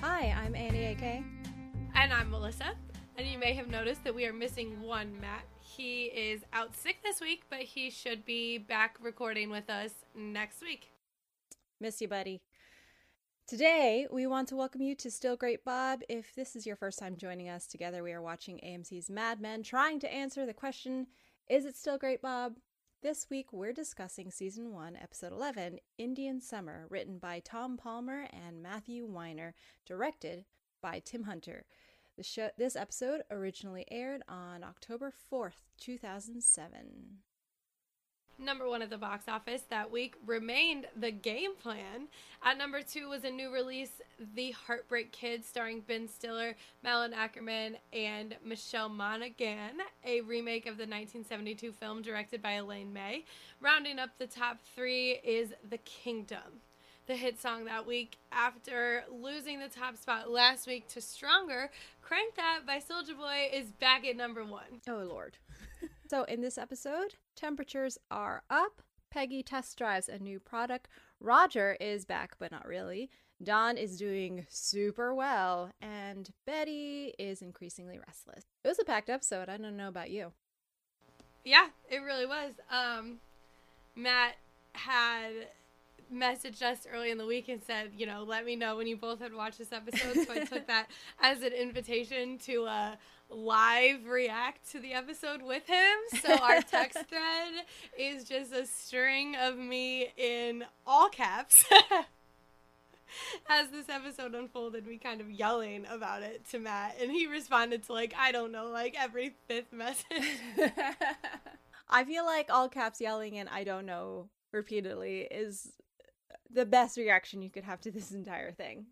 Hi, I'm Annie AK. And I'm Melissa. And you may have noticed that we are missing one Matt. He is out sick this week, but he should be back recording with us next week. Miss you, buddy. Today, we want to welcome you to Still Great Bob. If this is your first time joining us, together we are watching AMC's Mad Men, trying to answer the question Is it still great, Bob? This week, we're discussing Season 1, Episode 11, Indian Summer, written by Tom Palmer and Matthew Weiner, directed by Tim Hunter. The show, this episode originally aired on October 4th, 2007. Number one at the box office that week remained The Game Plan. At number two was a new release, The Heartbreak Kid, starring Ben Stiller, Malin Akerman, and Michelle Monaghan, a remake of the 1972 film directed by Elaine May. Rounding up the top three is The Kingdom. The hit song that week, after losing the top spot last week to Stronger, Crank That by Soulja Boy is back at number one. Oh, Lord. so, in this episode, temperatures are up. Peggy test drives a new product. Roger is back, but not really. Don is doing super well, and Betty is increasingly restless. It was a packed episode. I don't know about you. Yeah, it really was. Um, Matt had messaged us early in the week and said, you know, let me know when you both had watched this episode. So I took that as an invitation to uh, live react to the episode with him. So our text thread is just a string of me in all caps. As this episode unfolded, we kind of yelling about it to Matt, and he responded to like I don't know, like every fifth message. I feel like all caps yelling and I don't know repeatedly is the best reaction you could have to this entire thing.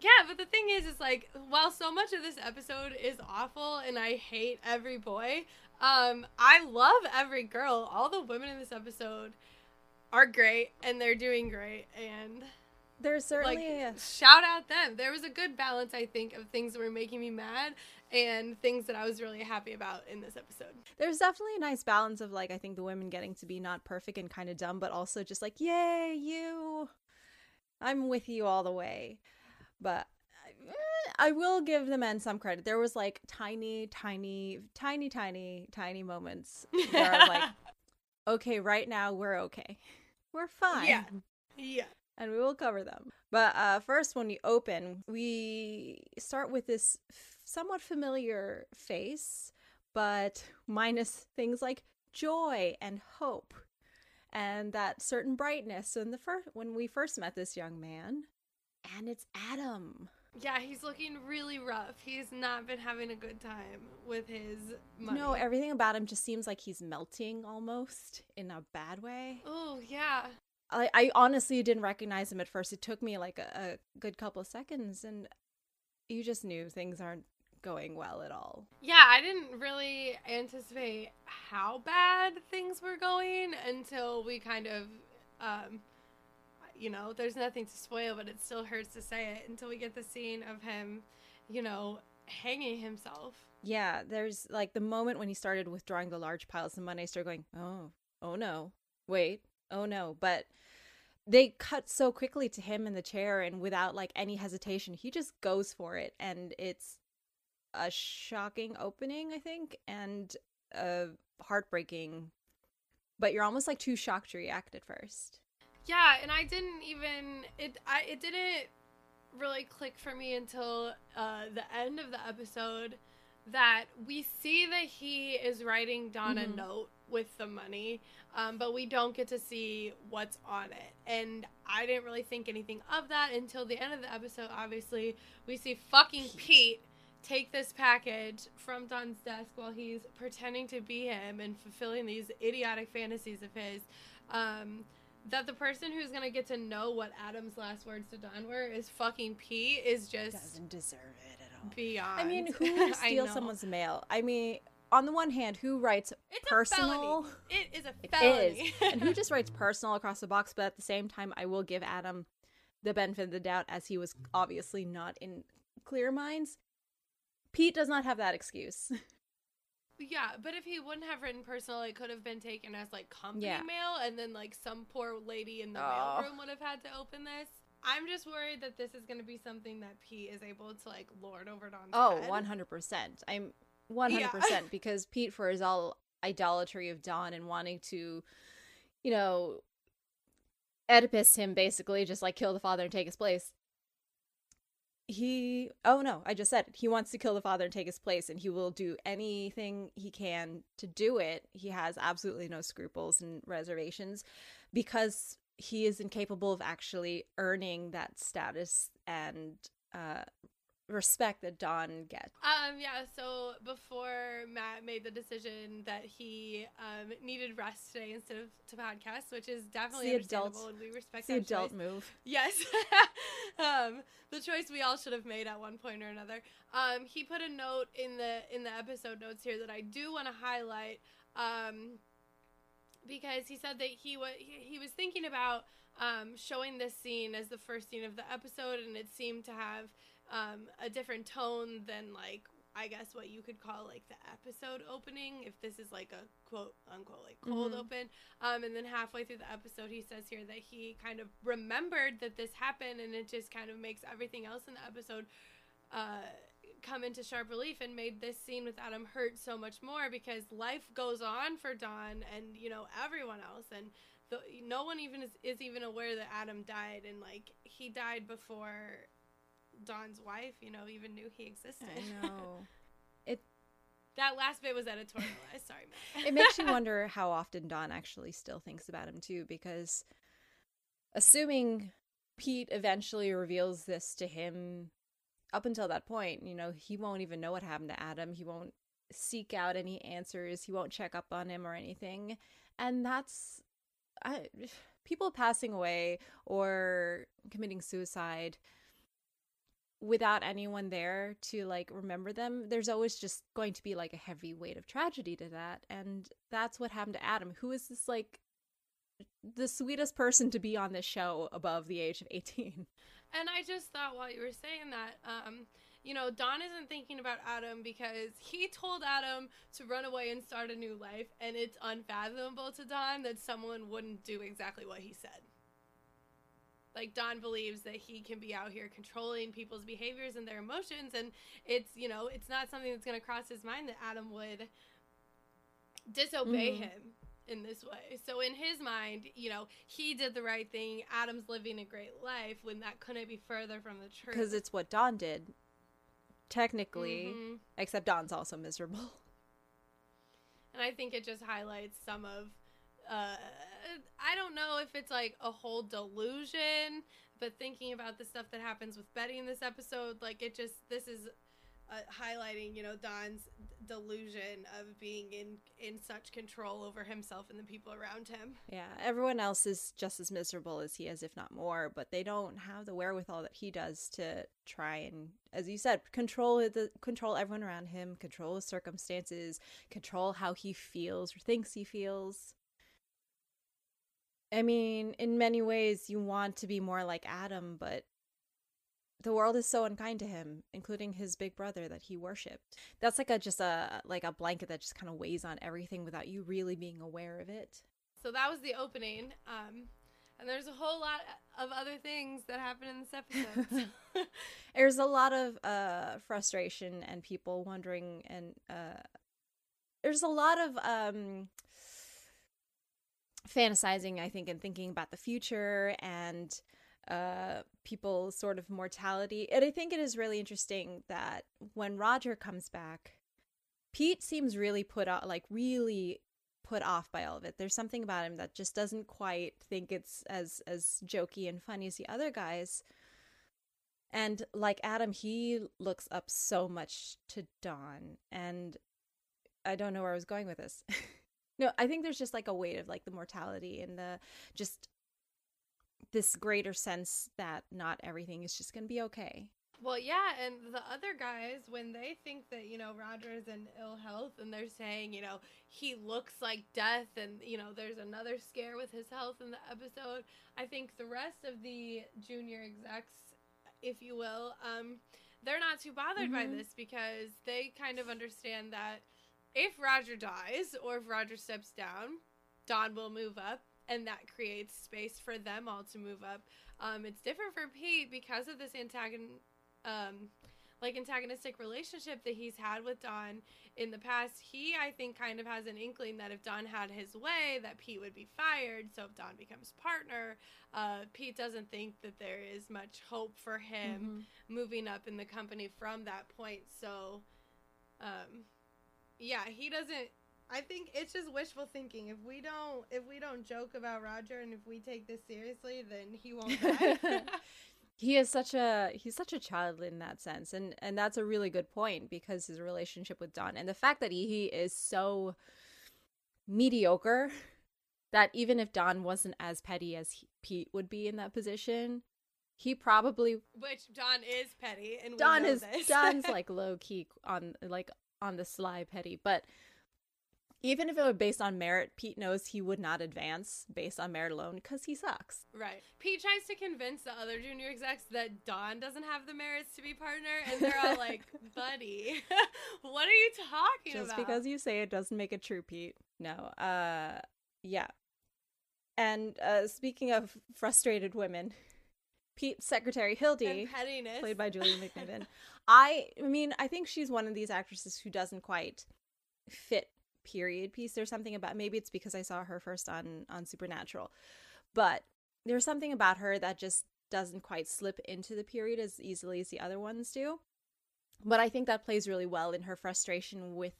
Yeah, but the thing is, is like, while so much of this episode is awful and I hate every boy, um, I love every girl. All the women in this episode are great and they're doing great. And there's certainly like, a... shout out them. There was a good balance, I think, of things that were making me mad and things that I was really happy about in this episode. There's definitely a nice balance of like I think the women getting to be not perfect and kind of dumb, but also just like, yay, you. I'm with you all the way. But eh, I will give the men some credit. There was like tiny, tiny, tiny, tiny, tiny moments where I'm like, okay, right now we're okay. We're fine. Yeah. Yeah. And we will cover them. But uh, first, when we open, we start with this somewhat familiar face, but minus things like joy and hope and that certain brightness. In the first when we first met this young man, and it's Adam. Yeah, he's looking really rough. He's not been having a good time with his money. No, everything about him just seems like he's melting almost in a bad way. Oh, yeah. I, I honestly didn't recognize him at first. It took me like a, a good couple of seconds, and you just knew things aren't going well at all. Yeah, I didn't really anticipate how bad things were going until we kind of, um, you know, there's nothing to spoil, but it still hurts to say it until we get the scene of him, you know, hanging himself. Yeah, there's like the moment when he started withdrawing the large piles of money, I started going, oh, oh no, wait, oh no. But they cut so quickly to him in the chair and without like any hesitation, he just goes for it. And it's a shocking opening, I think, and a heartbreaking. But you're almost like too shocked to react at first. Yeah, and I didn't even it. I it didn't really click for me until uh, the end of the episode that we see that he is writing Don mm-hmm. a note with the money, um, but we don't get to see what's on it. And I didn't really think anything of that until the end of the episode. Obviously, we see fucking Pete, Pete take this package from Don's desk while he's pretending to be him and fulfilling these idiotic fantasies of his. Um, that the person who's gonna get to know what Adam's last words to Don were is fucking Pete is just doesn't deserve it at all. Beyond. I mean, who steals someone's mail? I mean, on the one hand, who writes it's personal? It is a felony. It is. and who just writes personal across the box? But at the same time, I will give Adam the benefit of the doubt, as he was obviously not in clear minds. Pete does not have that excuse. Yeah, but if he wouldn't have written personal, it could have been taken as like company yeah. mail, and then like some poor lady in the oh. mailroom would have had to open this. I'm just worried that this is going to be something that Pete is able to like lord over Don's Oh, head. 100%. I'm 100% because Pete, for his all idolatry of Don and wanting to, you know, Oedipus him basically, just like kill the father and take his place. He, oh no, I just said it. He wants to kill the father and take his place, and he will do anything he can to do it. He has absolutely no scruples and reservations because he is incapable of actually earning that status and uh, respect that Don gets. Um, yeah, so before Matt made the decision that he um, needed rest today instead of to podcast, which is definitely It's the adult- and we respect the that adult choice. move. Yes. um, the choice we all should have made at one point or another. Um, he put a note in the in the episode notes here that I do want to highlight. Um, because he said that he was he, he was thinking about um, showing this scene as the first scene of the episode, and it seemed to have um, a different tone than like I guess what you could call like the episode opening. If this is like a quote unquote like cold Mhm. open, um, and then halfway through the episode, he says here that he kind of remembered that this happened, and it just kind of makes everything else in the episode uh, come into sharp relief and made this scene with Adam hurt so much more because life goes on for Don and you know everyone else, and the, no one even is, is even aware that Adam died, and like he died before Don's wife, you know, even knew he existed. I know. It that last bit was editorialized. Sorry, it makes you wonder how often Don actually still thinks about him too, because assuming Pete eventually reveals this to him, up until that point, you know, he won't even know what happened to Adam. He won't seek out any answers. He won't check up on him or anything, and that's I, people passing away or committing suicide without anyone there to like remember them there's always just going to be like a heavy weight of tragedy to that and that's what happened to adam who is this like the sweetest person to be on this show above the age of 18 And I just thought while you were saying that, um, you know, Don isn't thinking about Adam because he told Adam to run away and start a new life, and it's unfathomable to Don that someone wouldn't do exactly what he said. Like Don believes that he can be out here controlling people's behaviors and their emotions, and it's you know it's not something that's going to cross his mind that Adam would disobey Mhm. him in this way. So in his mind, you know, he did the right thing. Adam's living a great life when that couldn't be further from the truth. because it's what don did technically Mhm. except don's also miserable And I think it just highlights some of uh I don't know if it's like a whole delusion, but thinking about the stuff that happens with Betty in this episode, like it just this is uh, highlighting, you know, Don's delusion of being in in such control over himself and the people around him. yeah everyone else is just as miserable as he is if not more but they don't have the wherewithal that he does to try and as you said control the control everyone around him control his circumstances control how he feels or thinks he feels i mean in many ways you want to be more like adam but the world is so unkind to him including his big brother that he worshipped that's like a just a like a blanket that just kind of weighs on everything without you really being aware of it So that was the opening. Um and there's a whole lot of other things that happen in this episode. there's a lot of uh frustration and people wondering and uh there's a lot of um fantasizing i think and thinking about the future and uh people's sort of mortality and i think it is really interesting that when roger comes back pete seems really put out like really put off by all of it there's something about him that just doesn't quite think it's as as jokey and funny as the other guys and like Adam, he looks up so much to Don. And I don't know where I was going with this. no, I think there's just like a weight of like the mortality and the just this greater sense that not everything is just going to be okay. Well, yeah, and the other guys, when they think that, you know, Roger's is in ill health and they're saying, you know, he looks like death and, you know, there's another scare with his health in the episode, I think the rest of the junior execs, if you will, um, they're not too bothered by Mhm. this because they kind of understand that if Roger dies or if Roger steps down, Don will move up and that creates space for them all to move up. Um, it's different for Pete because of this antagon, um, like antagonistic relationship that he's had with Don in the past. He, I think, kind of has an inkling that if Don had his way, that Pete would be fired. So if Don becomes partner, uh, Pete doesn't think that there is much hope for him mm-hmm. moving up in the company from that point. So, um, yeah, he doesn't I think it's just wishful thinking. If we don't if we don't joke about Roger and if we take this seriously, then he won't die. he is such a he's such a child in that sense. And and that's a really good point because his relationship with Don and the fact that he, he is so mediocre that even if Don wasn't as petty as he, Pete would be in that position, he probably which Don is petty and Don is. Don's like low key on like on the sly petty, but even if it were based on merit, Pete knows he would not advance based on merit alone because he sucks. Right. Pete tries to convince the other junior execs that Don doesn't have the merits to be partner, and they're all like, buddy, what are you talking Just about? Just because you say it doesn't make it true, Pete. No. Uh, yeah. And uh, speaking of frustrated women, Pete's secretary Hildy, played by Julie McNiven. I, I mean, I think she's one of these actresses who doesn't quite fit period piece. There's something about maybe it's because I saw her first on on Supernatural, but there's something about her that just doesn't quite slip into the period as easily as the other ones do. But I think that plays really well in her frustration with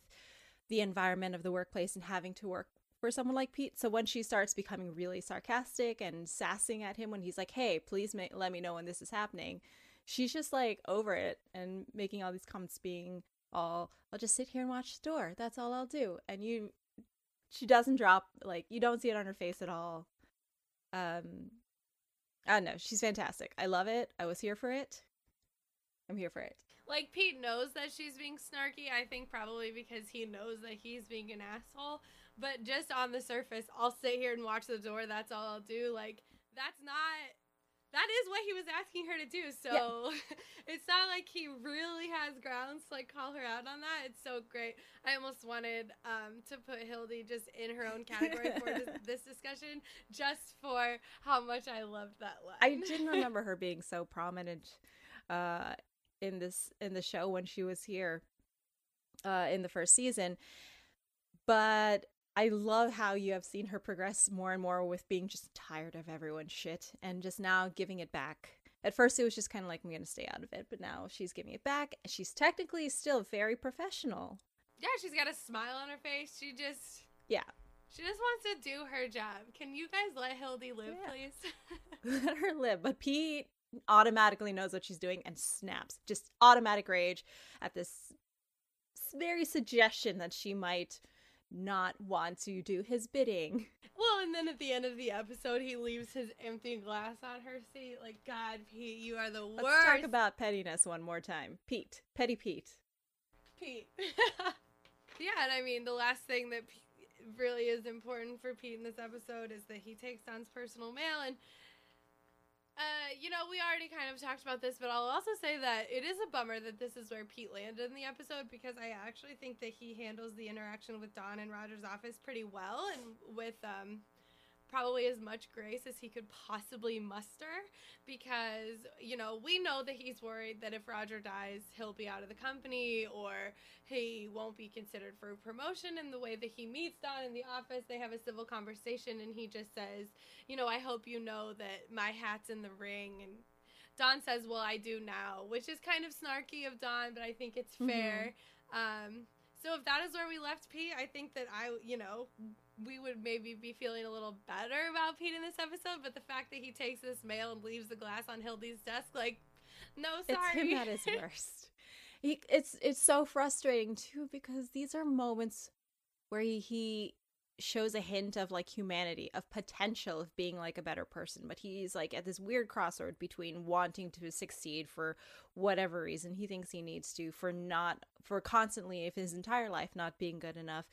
the environment of the workplace and having to work for someone like Pete. So when she starts becoming really sarcastic and sassing at him when he's like, "Hey, please ma- let me know when this is happening," she's just like over it and making all these comments being all I'll just sit here and watch the door. That's all I'll do. And you she doesn't drop like you don't see it on her face at all. Um I don't know, she's fantastic. I love it. I was here for it. I'm here for it. Like Pete knows that she's being snarky, I think probably because he knows that he's being an asshole. But just on the surface, I'll sit here and watch the door, that's all I'll do. Like that's not that is what he was asking her to do. So yeah. it's not like he really has grounds to like call her out on that. It's so great. I almost wanted um, to put Hildy just in her own category for this, this, discussion, just for how much I loved that line. I didn't remember her being so prominent uh, in this in the show when she was here uh, in the first season, but I love how you have seen her progress more and more with being just tired of everyone's shit and just now giving it back. At first, it was just kind of like, I'm going to stay out of it, but now she's giving it back. She's technically still very professional. Yeah, she's got a smile on her face. She just. Yeah. She just wants to do her job. Can you guys let Hildy live, yeah. please? let her live. But Pete automatically knows what she's doing and snaps. Just automatic rage at this very suggestion that she might not want to do his bidding. Well, and then at the end of the episode, he leaves his empty glass on her seat. Like, God, Pete, you are the worst. Let's talk about pettiness one more time. Pete, petty Pete. Pete. yeah, and I mean, the last thing that really is important for Pete in this episode is that he takes Don's personal mail and uh, you know, we already kind of talked about this, but I'll also say that it is a bummer that this is where Pete landed in the episode because I actually think that he handles the interaction with Don in Roger's office pretty well and with um, probably as much grace as he could possibly muster because, you know, we know that he's worried that if Roger dies, he'll be out of the company or he won't be considered for promotion. And the way that he meets Don in the office, they have a civil conversation and he just says, you know, I hope you know that my hat's in the ring. And Don says, well, I do now, which is kind of snarky of Don, but I think it's fair. Mm-hmm. Um, so if that is where we left Pete, I think that I, you know, we would maybe be feeling a little better about Pete in this episode. But the fact that he takes this mail and leaves the glass on Hildy's desk, like, no, sorry. It's him at his worst. He, it's it's so frustrating too because these are moments where he, he shows a hint of like humanity, of potential of being like a better person, but he's like at this weird crossroad between wanting to succeed for whatever reason he thinks he needs to, for not for constantly if his entire life not being good enough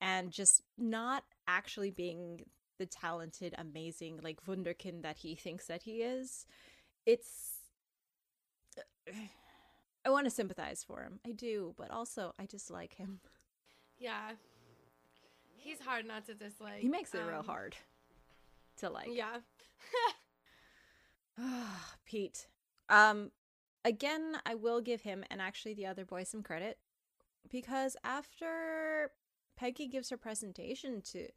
and just not actually being the talented, amazing, like wunderkind that he thinks that he is. It's I want to sympathize for him. I do, but also I just like him. Yeah, he's hard not to dislike. He makes it um, real hard. to like. Yeah. Pete. Um again, I will give him and actually the other boy some credit because after Peggy gives her presentation to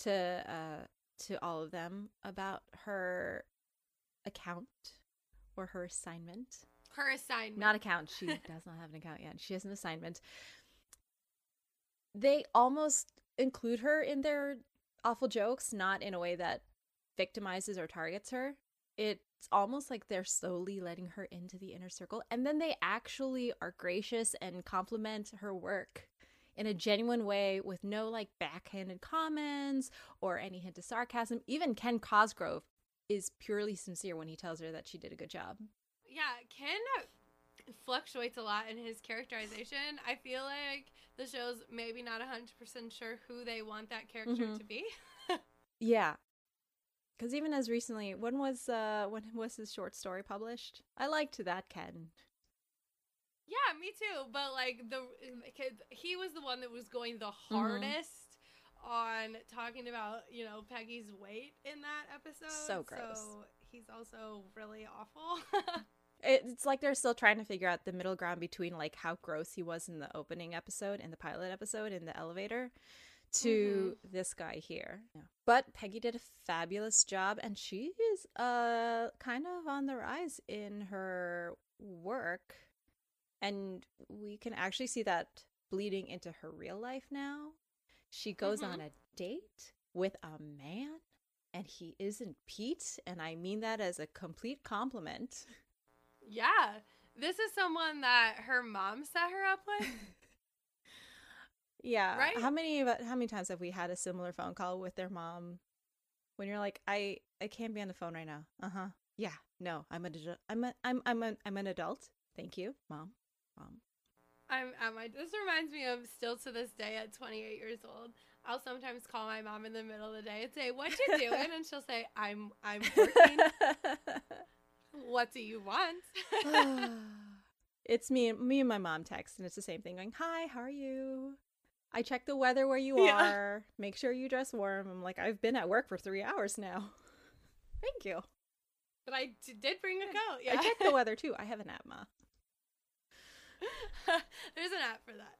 to uh to all of them about her account or her assignment. Her assignment. Not account. She does not have an account yet. She has an assignment. They almost include her in their awful jokes, not in a way that victimizes or targets her. It's almost like they're slowly letting her into the inner circle. And then they actually are gracious and compliment her work in a genuine way with no like backhanded comments or any hint of sarcasm. Even Ken Cosgrove is purely sincere when he tells her that she did a good job. Yeah, Ken fluctuates a lot in his characterization. I feel like the show's maybe not 100% sure who they want that character Mhm. to be. Yeah. Cuz even as recently, when was uh when was his short story published? I liked that Ken. Yeah, me too. But like the he was the one that was going the Mm-hmm. hardest on talking about you know Peggy's weight in that episode. So gross. So he's also really awful. It's like they're still trying to figure out the middle ground between like how gross he was in the opening episode in the pilot episode in the elevator to this guy here. But Peggy did a fabulous job and she is uh kind of on the rise in her work and we can actually see that bleeding into her real life now. She goes Mhm. on a date with a man and he isn't Pete and I mean that as a complete compliment. yeah, this is someone that her mom set her up with. Yeah. Right? How many how many times have we had a similar phone call with their mom when you're like, I I can't be on the phone right now. Uh huh. Yeah. No, I'm an adult. I'm a, I'm I'm a, I'm an adult. Thank you, mom. Mom. I'm at my. This reminds me of still to this day at 28 years old. I'll sometimes call my mom in the middle of the day and say, "What you doing?" and she'll say, "I'm I'm working." what do you want? it's me. Me and my mom text, and it's the same thing. Going, hi, how are you? I check the weather where you Yeah. are. Make sure you dress warm. I'm like, I've been at work for three hours now. Thank you. but I d- did bring a coat. Yeah, I check the weather too. I have an app. There's an app for that.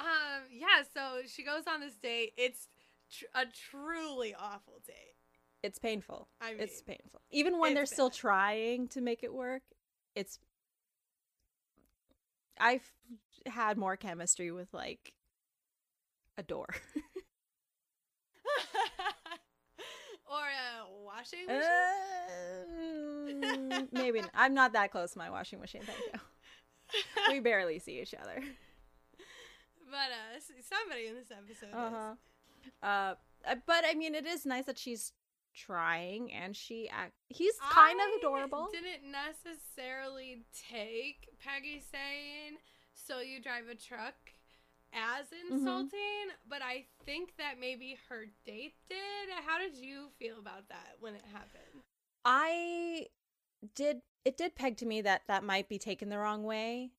Um, yeah. So she goes on this date. It's tr- a truly awful date. It's painful. I mean, it's painful. Even when they're it's still trying to make it work, it's. I've had more chemistry with like a door. or a washing Uh, machine. Mm, maybe not. I'm not that close to my washing machine. Thank you. We barely see each other. but uh, somebody in this episode Uh-huh. Uh, uh, but I mean, it is nice that she's trying, and she act. He's kind I of adorable. Didn't necessarily take Peggy saying, "So you drive a truck." As Mm-hmm. insulting, but I think that maybe her date did. How did you feel about that when it happened? I did it did peg to me that that might be taken the wrong way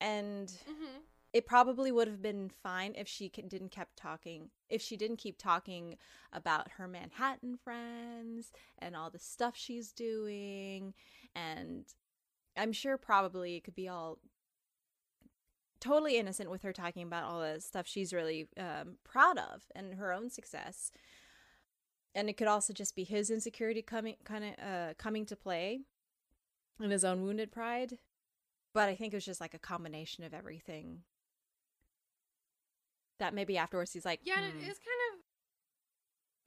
and Mm-hmm. it probably would have been fine if she didn't kept talking if she didn't keep talking about her Manhattan friends and all the stuff she's doing and I'm sure probably it could be all totally innocent with her talking about all the stuff she's really um, proud of and her own success and it could also just be his insecurity coming kind of uh, coming to play and his own wounded pride but i think it was just like a combination of everything that maybe afterwards he's like Yeah, and "Hmm, it is kind of.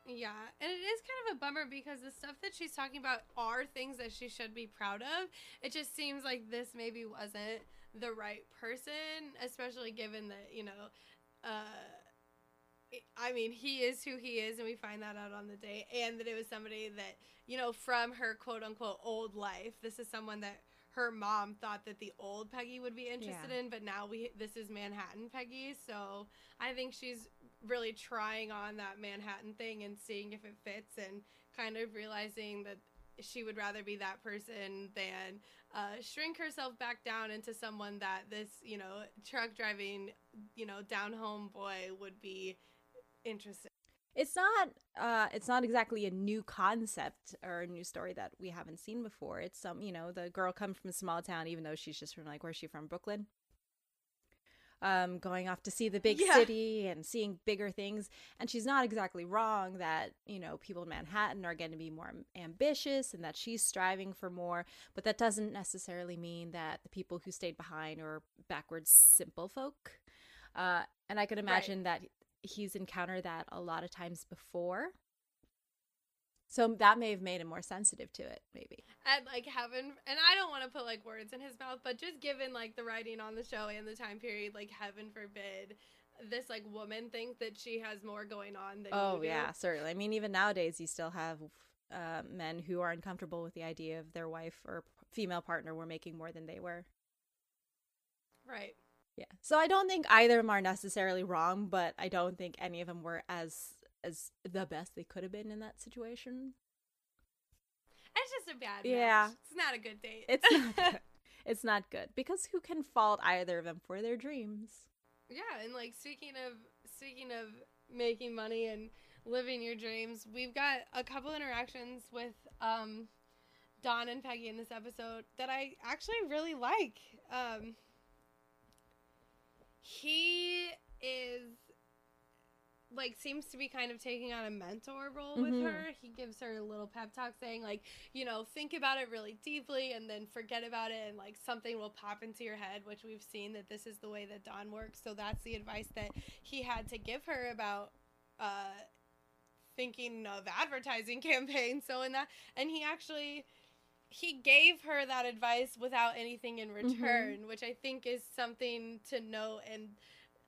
Yeah, and it is kind of a bummer because the stuff that she's talking about are things that she should be proud of. It just seems like this maybe wasn't the right person, especially given that, you know, uh, I mean, he is who he is, and we find that out on the date, and that it was somebody that, you know, from her quote unquote old life. This is someone that her mom thought that the old Peggy would be interested Yeah. in, but now we this is Manhattan Peggy, so I think she's really trying on that Manhattan thing and seeing if it fits, and kind of realizing that she would rather be that person than uh, shrink herself back down into someone that this, you know, truck driving, you know, down home boy would be interested. it's not uh it's not exactly a new concept or a new story that we haven't seen before. It's some you know the girl comes from a small town even though she's just from like where's she from brooklyn. Um going off to see the big Yeah. city and seeing bigger things. And she's not exactly wrong that you know people in manhattan are going to be more ambitious and that she's striving for more but that doesn't necessarily mean that the people who stayed behind are backwards simple folk. Uh and i could imagine that he's encountered that a lot of times before. So that may have made him more sensitive to it, maybe. and like heaven and i don't want to put like words in his mouth but just given like the writing on the show and the time period like heaven forbid this like woman think that she has more going on than Oh yeah, certainly. I mean, even nowadays, you still have uh, men who are uncomfortable with the idea of their wife or female partner were making more than they were. right Yeah. So I don't think either of them are necessarily wrong, but I don't think any of them were as as the best they could have been in that situation. it's just a bad Yeah. match. it's not a good date It's not good. It's not good because who can fault either of them for their dreams? Yeah, and like speaking of speaking of making money and living your dreams, we've got a couple interactions with um Don and Peggy in this episode that I actually really like. Um he is like seems to be kind of taking on a mentor role with Mhm. her. He gives her a little pep talk saying like, you know, think about it really deeply and then forget about it and like something will pop into your head, which we've seen that this is the way that Don works. So that's the advice that he had to give her about uh thinking of advertising campaigns. So in that and he actually he gave her that advice without anything in return, which I think is something to note and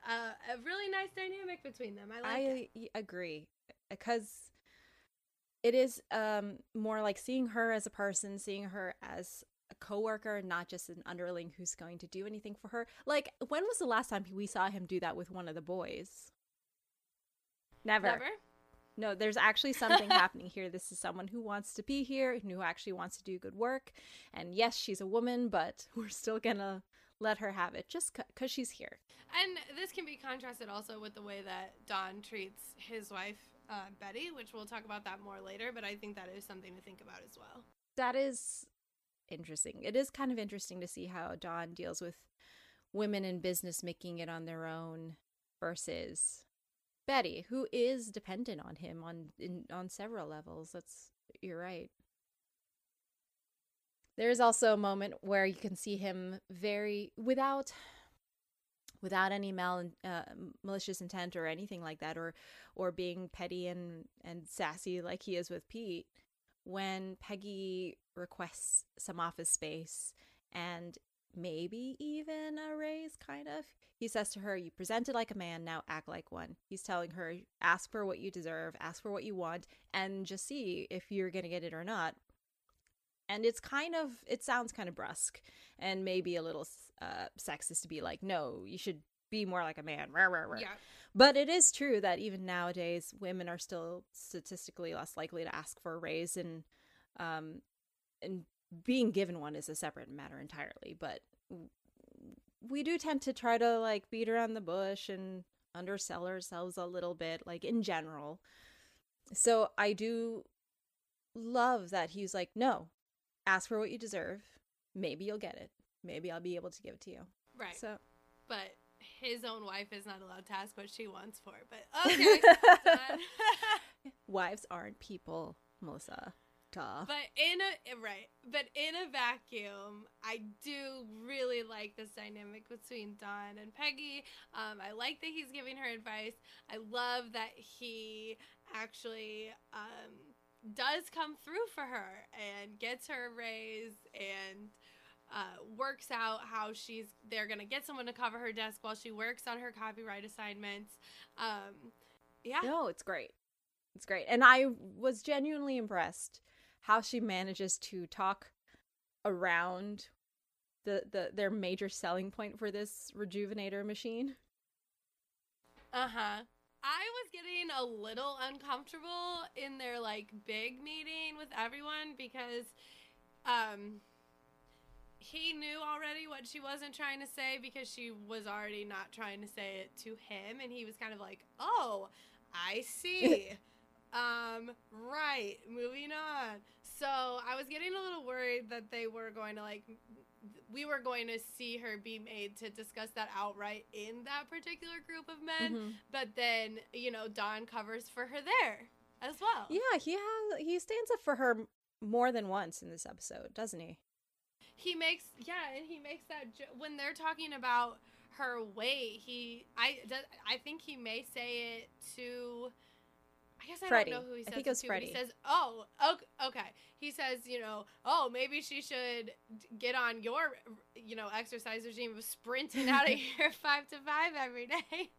uh, a really nice dynamic between them. I like it. Agree because it is um more like seeing her as a person, seeing her as a coworker, not just an underling who's going to do anything for her. Like when was the last time we saw him do that with one of the boys? Never. Never. No, there's actually something happening here. This is someone who wants to be here and who actually wants to do good work. And yes, she's a woman, but we're still gonna let her have it just because she's here. And this can be contrasted also with the way that Don treats his wife, uh, Betty, which we'll talk about that more later, but I think that is something to think about as well. That is interesting. It is kind of interesting to see how Don deals with women in business making it on their own versus Betty, who is dependent on him on in, on several levels. That's you're right. There's also a moment where you can see him very without without any mal uh, malicious intent or anything like that or or being petty and and sassy like he is with Pete when Peggy requests some office space and maybe even a raise kind of he says to her you presented like a man now act like one he's telling her ask for what you deserve ask for what you want and just see if you're going to get it or not and it's kind of it sounds kind of brusque and maybe a little uh, sexist to be like no you should be more like a man rah, rah, rah. Yeah. but it is true that even nowadays women are still statistically less likely to ask for a raise and um and being given one is a separate matter entirely but we do tend to try to like beat around the bush and undersell ourselves a little bit like in general so i do love that he's like no ask for what you deserve maybe you'll get it maybe i'll be able to give it to you Right. so but his own wife is not allowed to ask what she wants for. But okay. Wives aren't people melissa But in a right, but in a vacuum, I do really like this dynamic between Don and Peggy. Um, I like that he's giving her advice. I love that he actually um, does come through for her and gets her a raise and uh, works out how she's they're gonna get someone to cover her desk while she works on her copyright assignments. Um, yeah, No, it's great. It's great. And I was genuinely impressed how she manages to talk around the, the their major selling point for this rejuvenator machine. Uh huh. I was getting a little uncomfortable in their like big meeting with everyone because um he knew already what she wasn't trying to say because she was already not trying to say it to him and he was kind of like, "Oh, I see. Um, right. Moving on. So I was getting a little worried that they were going to like we were going to see her be made to discuss that outright in that particular group of men, mm-hmm. but then you know Don covers for her there as well. Yeah, he has he stands up for her more than once in this episode, doesn't he? He makes yeah, and he makes that when they're talking about her weight. He I I think he may say it to I guess I Freddie. don't know who he says. I think it was to, Freddie. He says, "Oh, okay." He says, you know, oh, maybe she should get on your, you know, exercise regime of sprinting out of here five to five every day.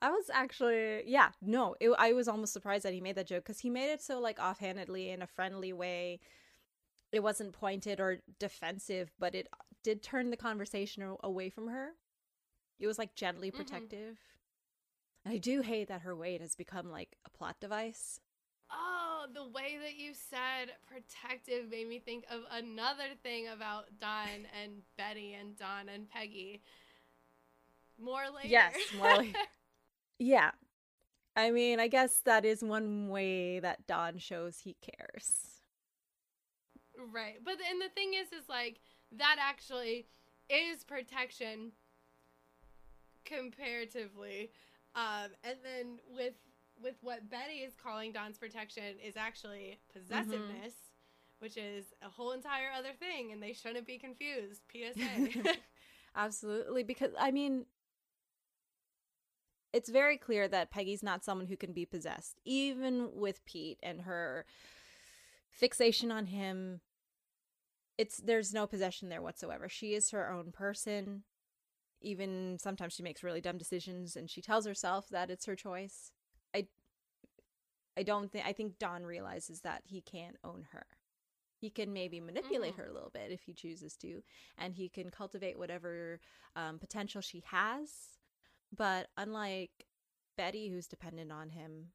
I was actually, yeah, no, it, I was almost surprised that he made that joke because he made it so like offhandedly in a friendly way. It wasn't pointed or defensive, but it did turn the conversation away from her. It was like gently mm-hmm. protective. Mm-hmm. I do hate that her weight has become like a plot device. Oh, the way that you said protective made me think of another thing about Don and Betty and Don and Peggy. More later. Yes, more later. yeah. I mean, I guess that is one way that Don shows he cares. Right. But and the thing is is like that actually is protection comparatively um, and then with with what Betty is calling Don's protection is actually possessiveness, mm-hmm. which is a whole entire other thing, and they shouldn't be confused. PSA. Absolutely, because I mean, it's very clear that Peggy's not someone who can be possessed, even with Pete and her fixation on him. It's there's no possession there whatsoever. She is her own person even sometimes she makes really dumb decisions and she tells herself that it's her choice. I i don't think i think don realizes that he can't own her. He can maybe manipulate mm-hmm. her a little bit if he chooses to and he can cultivate whatever um, potential she has. But unlike betty who's dependent on him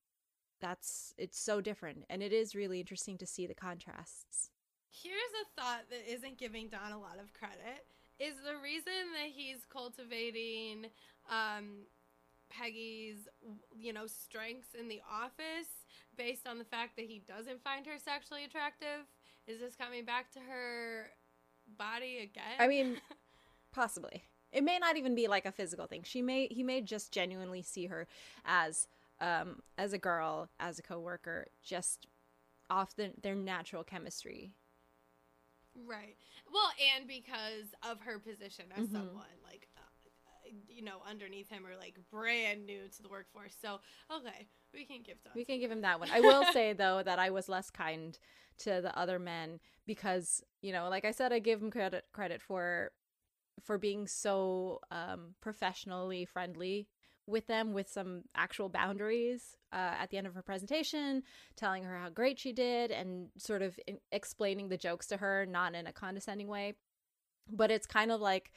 that's it's so different and it is really interesting to see the contrasts. Here's a thought that isn't giving don a lot of credit is the reason that he's cultivating um, Peggy's, you know, strengths in the office based on the fact that he doesn't find her sexually attractive? Is this coming back to her body again? I mean, possibly. It may not even be like a physical thing. She may he may just genuinely see her as um as a girl, as a coworker, just off the, their natural chemistry. Right. Well, and because of her position as mm-hmm. someone like uh, you know underneath him or like brand new to the workforce. So okay, we can give We can give him that one. I will say though that I was less kind to the other men because you know, like I said, I give him credit credit for for being so um, professionally friendly with them with some actual boundaries uh, at the end of her presentation, telling her how great she did and sort of in- explaining the jokes to her, not in a condescending way. But it's kind of like,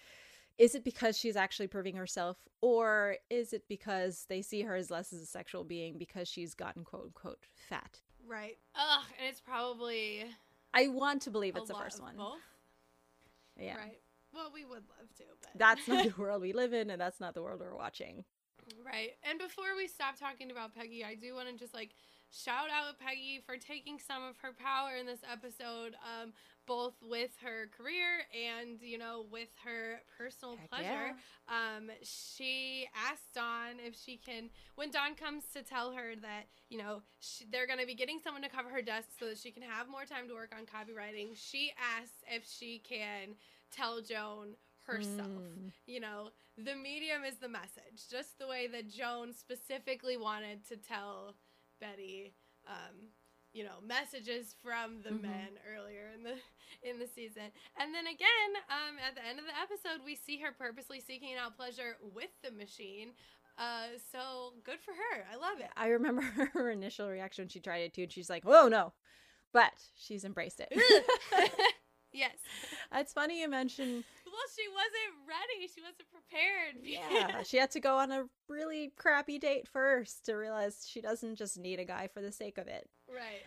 is it because she's actually proving herself, or is it because they see her as less as a sexual being because she's gotten quote unquote fat? Right. Ugh, and it's probably. I want to believe it's the first one. Both. Yeah. Right. Well, we would love to, but that's not the world we live in, and that's not the world we're watching. Right. And before we stop talking about Peggy, I do want to just like shout out Peggy for taking some of her power in this episode, um, both with her career and, you know, with her personal Heck pleasure. Yeah. Um, she asked Don if she can, when Don comes to tell her that, you know, she, they're going to be getting someone to cover her desk so that she can have more time to work on copywriting, she asks if she can tell Joan herself. Mm. You know, the medium is the message, just the way that Joan specifically wanted to tell Betty, um, you know, messages from the mm-hmm. men earlier in the in the season. And then again, um, at the end of the episode, we see her purposely seeking out pleasure with the machine. Uh, so good for her. I love it. I remember her initial reaction when she tried it too, and she's like, "Whoa, no!" But she's embraced it. yes, it's funny you mention well, she wasn't ready. She wasn't prepared. Yeah, she had to go on a really crappy date first to realize she doesn't just need a guy for the sake of it. Right.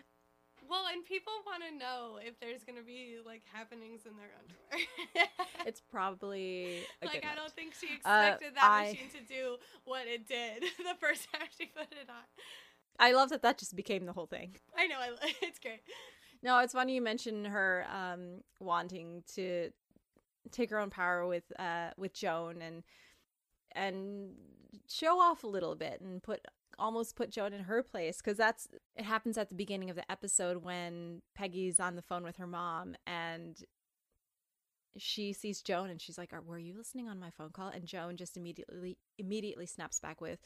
Well, and people want to know if there's going to be like happenings in their underwear. it's probably like I don't think she uh, expected uh, that I... machine to do what it did the first time she put it on. I love that that just became the whole thing. I know, I, it's great. No, it's funny you mentioned her um, wanting to take her own power with uh, with Joan and and show off a little bit and put almost put Joan in her place because that's it happens at the beginning of the episode when Peggy's on the phone with her mom and she sees Joan and she's like, "Were you listening on my phone call?" And Joan just immediately immediately snaps back with,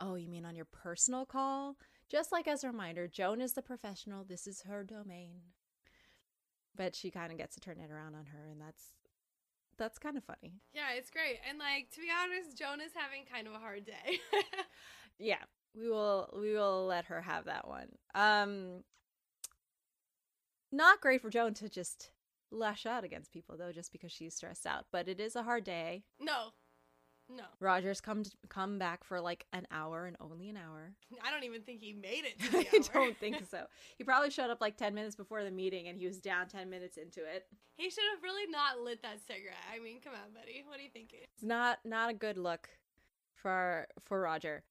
"Oh, you mean on your personal call?" Just like as a reminder, Joan is the professional. This is her domain. But she kind of gets to turn it around on her, and that's that's kind of funny. Yeah, it's great. And like to be honest, Joan is having kind of a hard day. yeah, we will we will let her have that one. Um not great for Joan to just lash out against people though just because she's stressed out, but it is a hard day. No. No. Roger's come to, come back for like an hour and only an hour. I don't even think he made it. I don't think so. He probably showed up like 10 minutes before the meeting and he was down 10 minutes into it. He should have really not lit that cigarette. I mean, come on, buddy. What are you thinking? It's not not a good look for for Roger.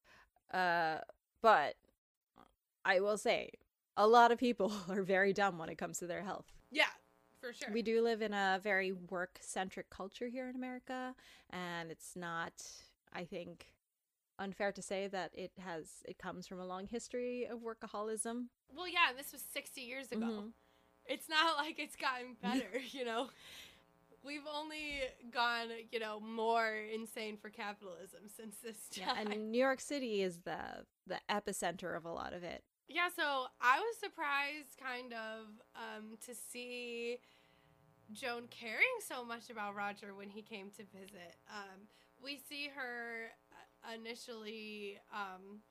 Uh but I will say a lot of people are very dumb when it comes to their health. Yeah, for sure. We do live in a very work centric culture here in America, and it's not, I think, unfair to say that it has it comes from a long history of workaholism. Well, yeah, this was 60 years ago. Mm-hmm. It's not like it's gotten better, you know. We've only gone, you know, more insane for capitalism since this time. Yeah, and New York City is the the epicenter of a lot of it. Yeah, so I was surprised kind of um, to see Joan caring so much about Roger when he came to visit. Um, we see her uh, initially, um,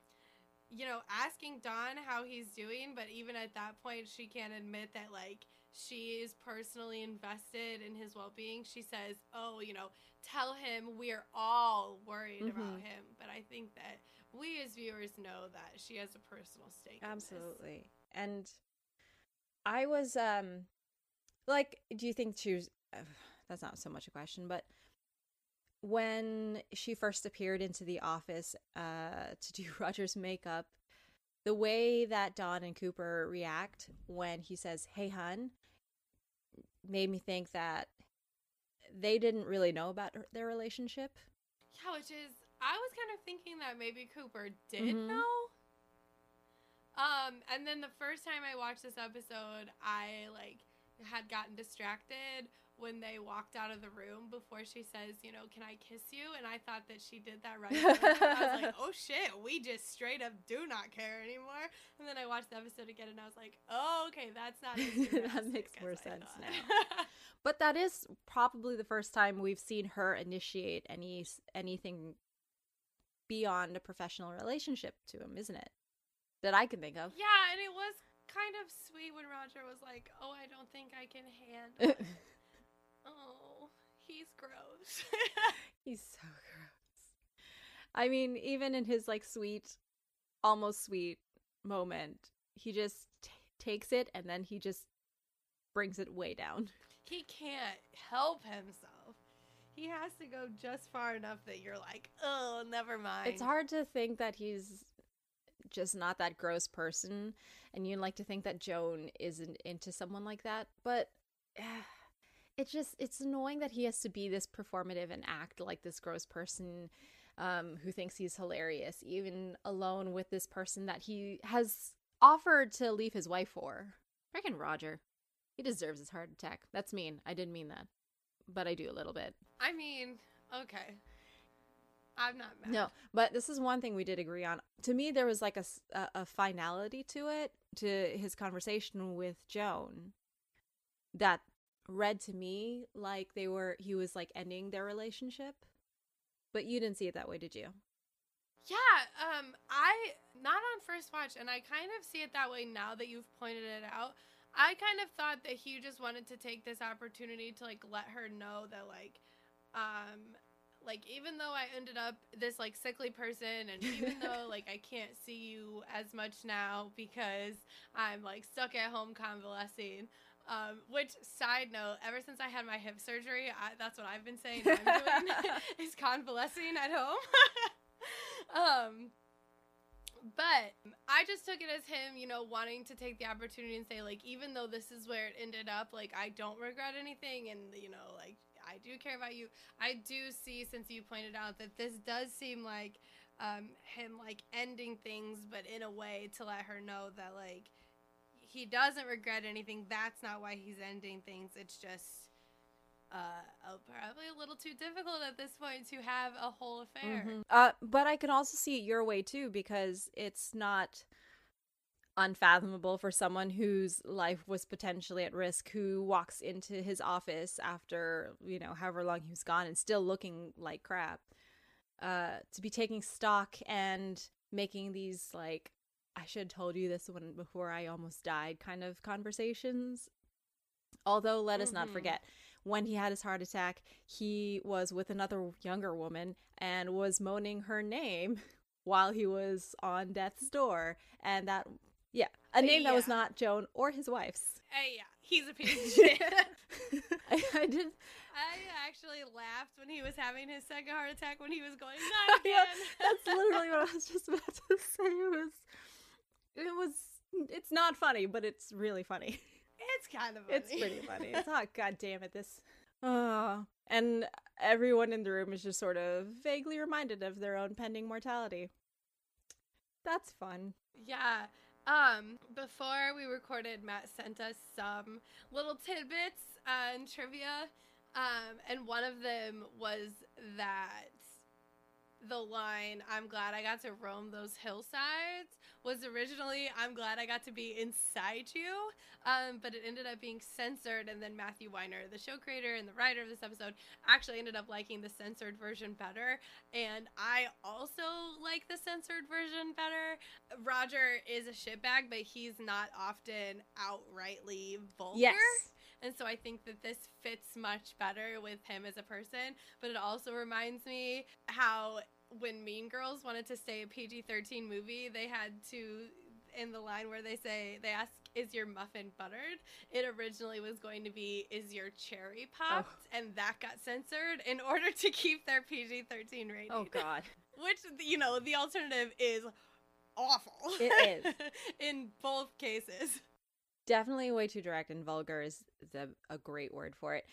you know, asking Don how he's doing, but even at that point, she can't admit that, like, she is personally invested in his well being. She says, Oh, you know, tell him we're all worried mm-hmm. about him. But I think that we as viewers know that she has a personal stake. Absolutely. And I was um like do you think she was uh, that's not so much a question, but when she first appeared into the office uh to do Roger's makeup, the way that Don and Cooper react when he says, "Hey, hun," made me think that they didn't really know about their relationship. Yeah, which is I was kind of thinking that maybe Cooper did mm-hmm. know. Um, and then the first time I watched this episode, I like had gotten distracted when they walked out of the room before she says, you know, can I kiss you? And I thought that she did that right. I was like, oh shit, we just straight up do not care anymore. And then I watched the episode again and I was like, oh, okay, that's not that makes more sense now. but that is probably the first time we've seen her initiate any anything beyond a professional relationship to him, isn't it? That I can think of. Yeah, and it was kind of sweet when Roger was like, "Oh, I don't think I can handle." it. oh, he's gross. he's so gross. I mean, even in his like sweet, almost sweet moment, he just t- takes it and then he just brings it way down. He can't help himself he has to go just far enough that you're like, oh, never mind. It's hard to think that he's just not that gross person, and you'd like to think that Joan isn't into someone like that, but. It's just it's annoying that he has to be this performative and act like this gross person um, who thinks he's hilarious, even alone with this person that he has offered to leave his wife for. Freaking Roger. He deserves his heart attack. That's mean. I didn't mean that but I do a little bit. I mean, okay. I'm not mad. No, but this is one thing we did agree on. To me, there was like a, a, a finality to it, to his conversation with Joan, that read to me like they were, he was like ending their relationship. But you didn't see it that way, did you? Yeah, um, I, not on first watch, and I kind of see it that way now that you've pointed it out. I kind of thought that he just wanted to take this opportunity to like let her know that like um like even though I ended up this like sickly person and even though like I can't see you as much now because I'm like stuck at home convalescing um, which side note, ever since I had my hip surgery, I, that's what I've been saying I'm doing is convalescing at home. um, But I just took it as him, you know, wanting to take the opportunity and say, like, even though this is where it ended up, like, I don't regret anything. And, you know, like, I do care about you. I do see, since you pointed out, that this does seem like um, him, like, ending things, but in a way to let her know that, like, he doesn't regret anything. That's not why he's ending things. It's just uh, probably a little too difficult at this point to have a whole affair. Mm-hmm. Uh, but I can also see it your way too because it's not unfathomable for someone whose life was potentially at risk who walks into his office after you know however long he was gone and still looking like crap uh to be taking stock and making these like i should have told you this when before i almost died kind of conversations although let us mm-hmm. not forget when he had his heart attack, he was with another younger woman and was moaning her name while he was on death's door. And that, yeah, a name yeah. that was not Joan or his wife's. Uh, yeah, he's a piece of shit. I, I did. I actually laughed when he was having his second heart attack when he was going, not again. yeah, that's literally what I was just about to say. It was, it was, it's not funny, but it's really funny. It's kind of funny. It's pretty funny. It's not, god damn it, this. Oh. And everyone in the room is just sort of vaguely reminded of their own pending mortality. That's fun. Yeah. Um, before we recorded, Matt sent us some little tidbits uh, and trivia. Um, and one of them was that the line "I'm glad I got to roam those hillsides" was originally "I'm glad I got to be inside you," um, but it ended up being censored. And then Matthew Weiner, the show creator and the writer of this episode, actually ended up liking the censored version better. And I also like the censored version better. Roger is a shitbag, but he's not often outrightly vulgar. Yes. And so I think that this fits much better with him as a person. But it also reminds me how when Mean Girls wanted to say a PG 13 movie, they had to, in the line where they say, they ask, is your muffin buttered? It originally was going to be, is your cherry popped? Oh. And that got censored in order to keep their PG 13 rating. Oh, God. Which, you know, the alternative is awful. It is. in both cases definitely way too direct and vulgar is, a, a great word for it.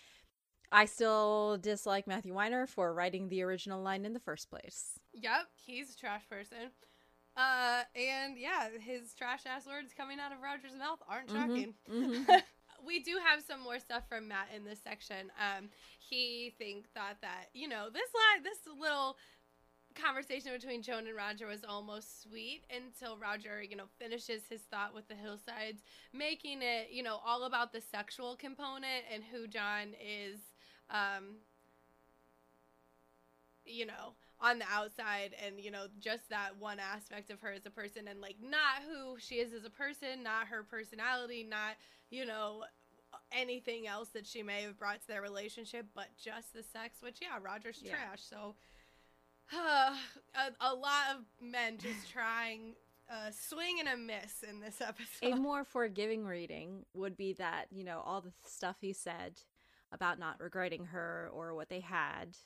I still dislike Matthew Weiner for writing the original line in the first place. Yep, he's a trash person. Uh, and yeah, his trash ass words coming out of Roger's mouth aren't mm-hmm, shocking. Mm-hmm, mm-hmm. we do have some more stuff from Matt in this section. Um, he think thought that you know this line, this little conversation between Joan and Roger was almost sweet until Roger, you know, finishes his thought with the hillsides, making it, you know, all about the sexual component and who Joan is, um, you know, on the outside and, you know, just that one aspect of her as a person and, like, not who she is as a person, not her personality, not, you know, anything else that she may have brought to their relationship, but just the sex, which, yeah, Roger's yeah. trash. So, a, a lot of men just trying a swing and a miss in this episode. A more forgiving reading would be that, you know, all the stuff he said about not regretting her or what they had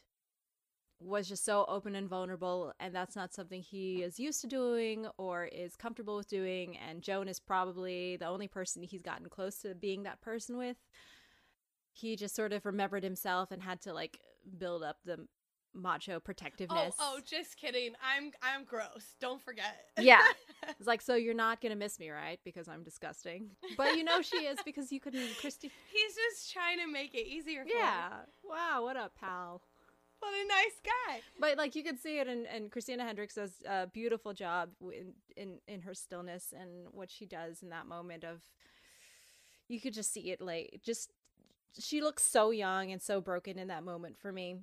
was just so open and vulnerable and that's not something he is used to doing or is comfortable with doing and Joan is probably the only person he's gotten close to being that person with. He just sort of remembered himself and had to like build up the macho protectiveness. Oh, oh, just kidding. I'm I'm gross. Don't forget. yeah. It's like, so you're not gonna miss me, right? Because I'm disgusting. But you know she is because you couldn't Christy He's just trying to make it easier Yeah. Wow, what up, pal? What a nice guy. But like you could see it and, and Christina Hendricks does a beautiful job in, in in her stillness and what she does in that moment of you could just see it like just she looks so young and so broken in that moment for me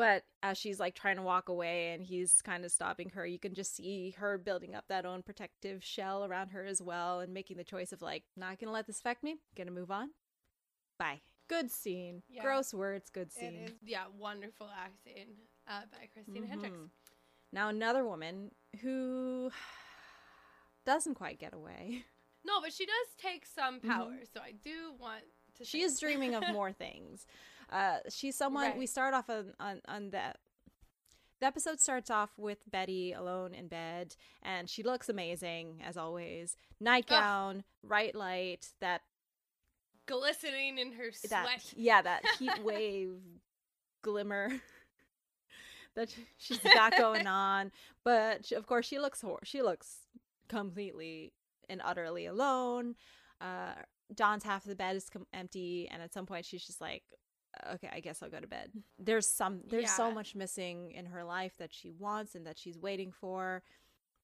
but as she's like trying to walk away and he's kind of stopping her, you can just see her building up that own protective shell around her as well and making the choice of like, not gonna let this affect me, gonna move on. Bye. Good scene. Yeah. Gross words, good scene. yeah, wonderful acting uh, by Christina mm-hmm. Hendricks. Now, another woman who doesn't quite get away. No, but she does take some mm-hmm. power, mm-hmm. so I do want to. She is dreaming of more things. Uh, she's someone right. we start off on, on on that the episode starts off with Betty alone in bed, and she looks amazing as always. Nightgown, bright light, that glistening in her sweat. that yeah, that heat wave glimmer that she's got going on. But of course, she looks hor- she looks completely and utterly alone. Uh, Don's half of the bed is com- empty, and at some point, she's just like, "Okay, I guess I'll go to bed." There's some there's so much missing in her life that she wants and that she's waiting for.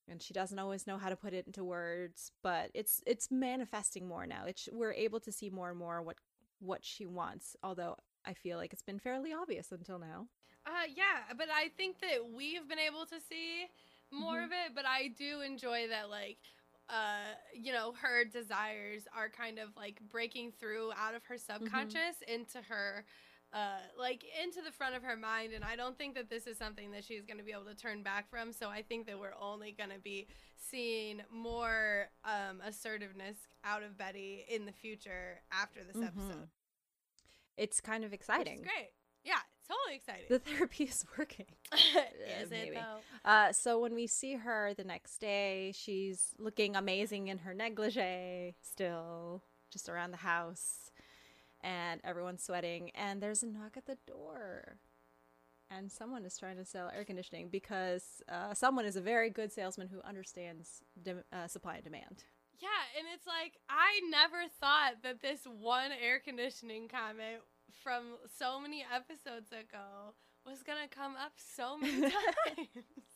And she doesn't always know how to put it into words, but it's it's manifesting more now. It's we're able to see more and more what what she wants. Although I feel like it's been fairly obvious until now. Uh, yeah, but I think that we've been able to see more Mhm. of it. But I do enjoy that, like, uh, you know, her desires are kind of like breaking through out of her subconscious into her, uh, like into the front of her mind. And I don't think that this is something that she's going to be able to turn back from. So I think that we're only going to be seeing more um, assertiveness out of Betty in the future after this Mhm. episode. It's kind of exciting. great. Yeah, totally exciting. The therapy is working. is it though? Uh, so when we see her the next day, she's looking amazing in her negligee still, just around the house, and everyone's sweating. And there's a knock at the door, and someone is trying to sell air conditioning because uh, someone is a very good salesman who understands dem- uh, supply and demand. Yeah, and it's like I never thought that this one air conditioning comment from so many episodes ago was gonna come up so many times.